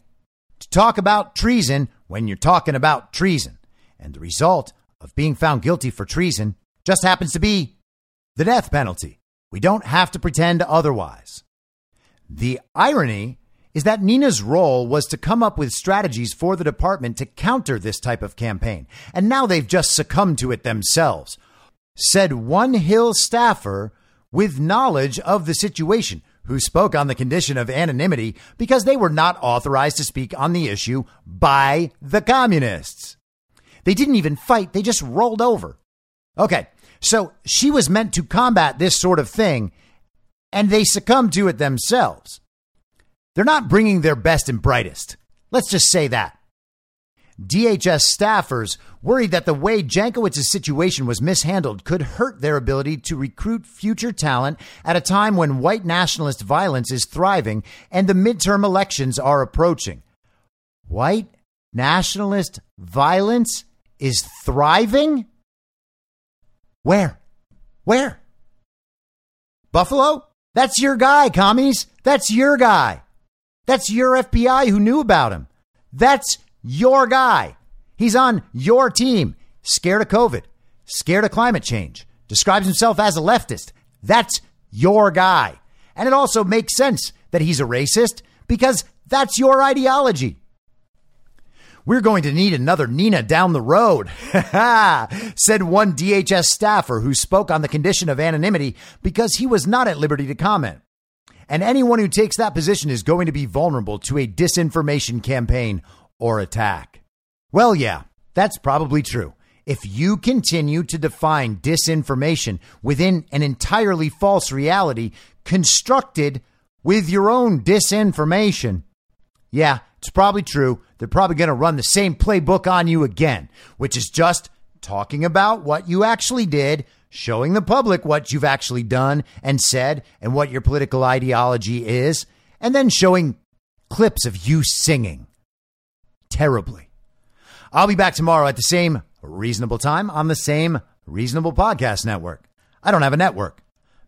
to talk about treason when you're talking about treason. And the result of being found guilty for treason just happens to be the death penalty. We don't have to pretend otherwise. The irony is that Nina's role was to come up with strategies for the department to counter this type of campaign. And now they've just succumbed to it themselves said one Hill staffer with knowledge of the situation who spoke on the condition of anonymity because they were not authorized to speak on the issue by the communists. They didn't even fight, they just rolled over. Okay, so she was meant to combat this sort of thing, and they succumb to it themselves. They're not bringing their best and brightest. Let's just say that. DHS staffers worried that the way Jankowicz's situation was mishandled could hurt their ability to recruit future talent at a time when white nationalist violence is thriving and the midterm elections are approaching. White nationalist violence is thriving? Where? Where? Buffalo? That's your guy, commies. That's your guy. That's your FBI who knew about him. That's your guy. He's on your team. Scared of COVID, scared of climate change, describes himself as a leftist. That's your guy. And it also makes sense that he's a racist because that's your ideology. We're going to need another Nina down the road, said one DHS staffer who spoke on the condition of anonymity because he was not at liberty to comment. And anyone who takes that position is going to be vulnerable to a disinformation campaign or attack. Well, yeah, that's probably true. If you continue to define disinformation within an entirely false reality constructed with your own disinformation, yeah, it's probably true. They're probably going to run the same playbook on you again, which is just talking about what you actually did, showing the public what you've actually done and said and what your political ideology is, and then showing clips of you singing terribly. I'll be back tomorrow at the same reasonable time on the same reasonable podcast network. I don't have a network.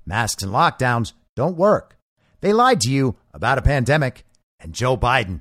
Masks and lockdowns don't work. They lied to you about a pandemic, and Joe Biden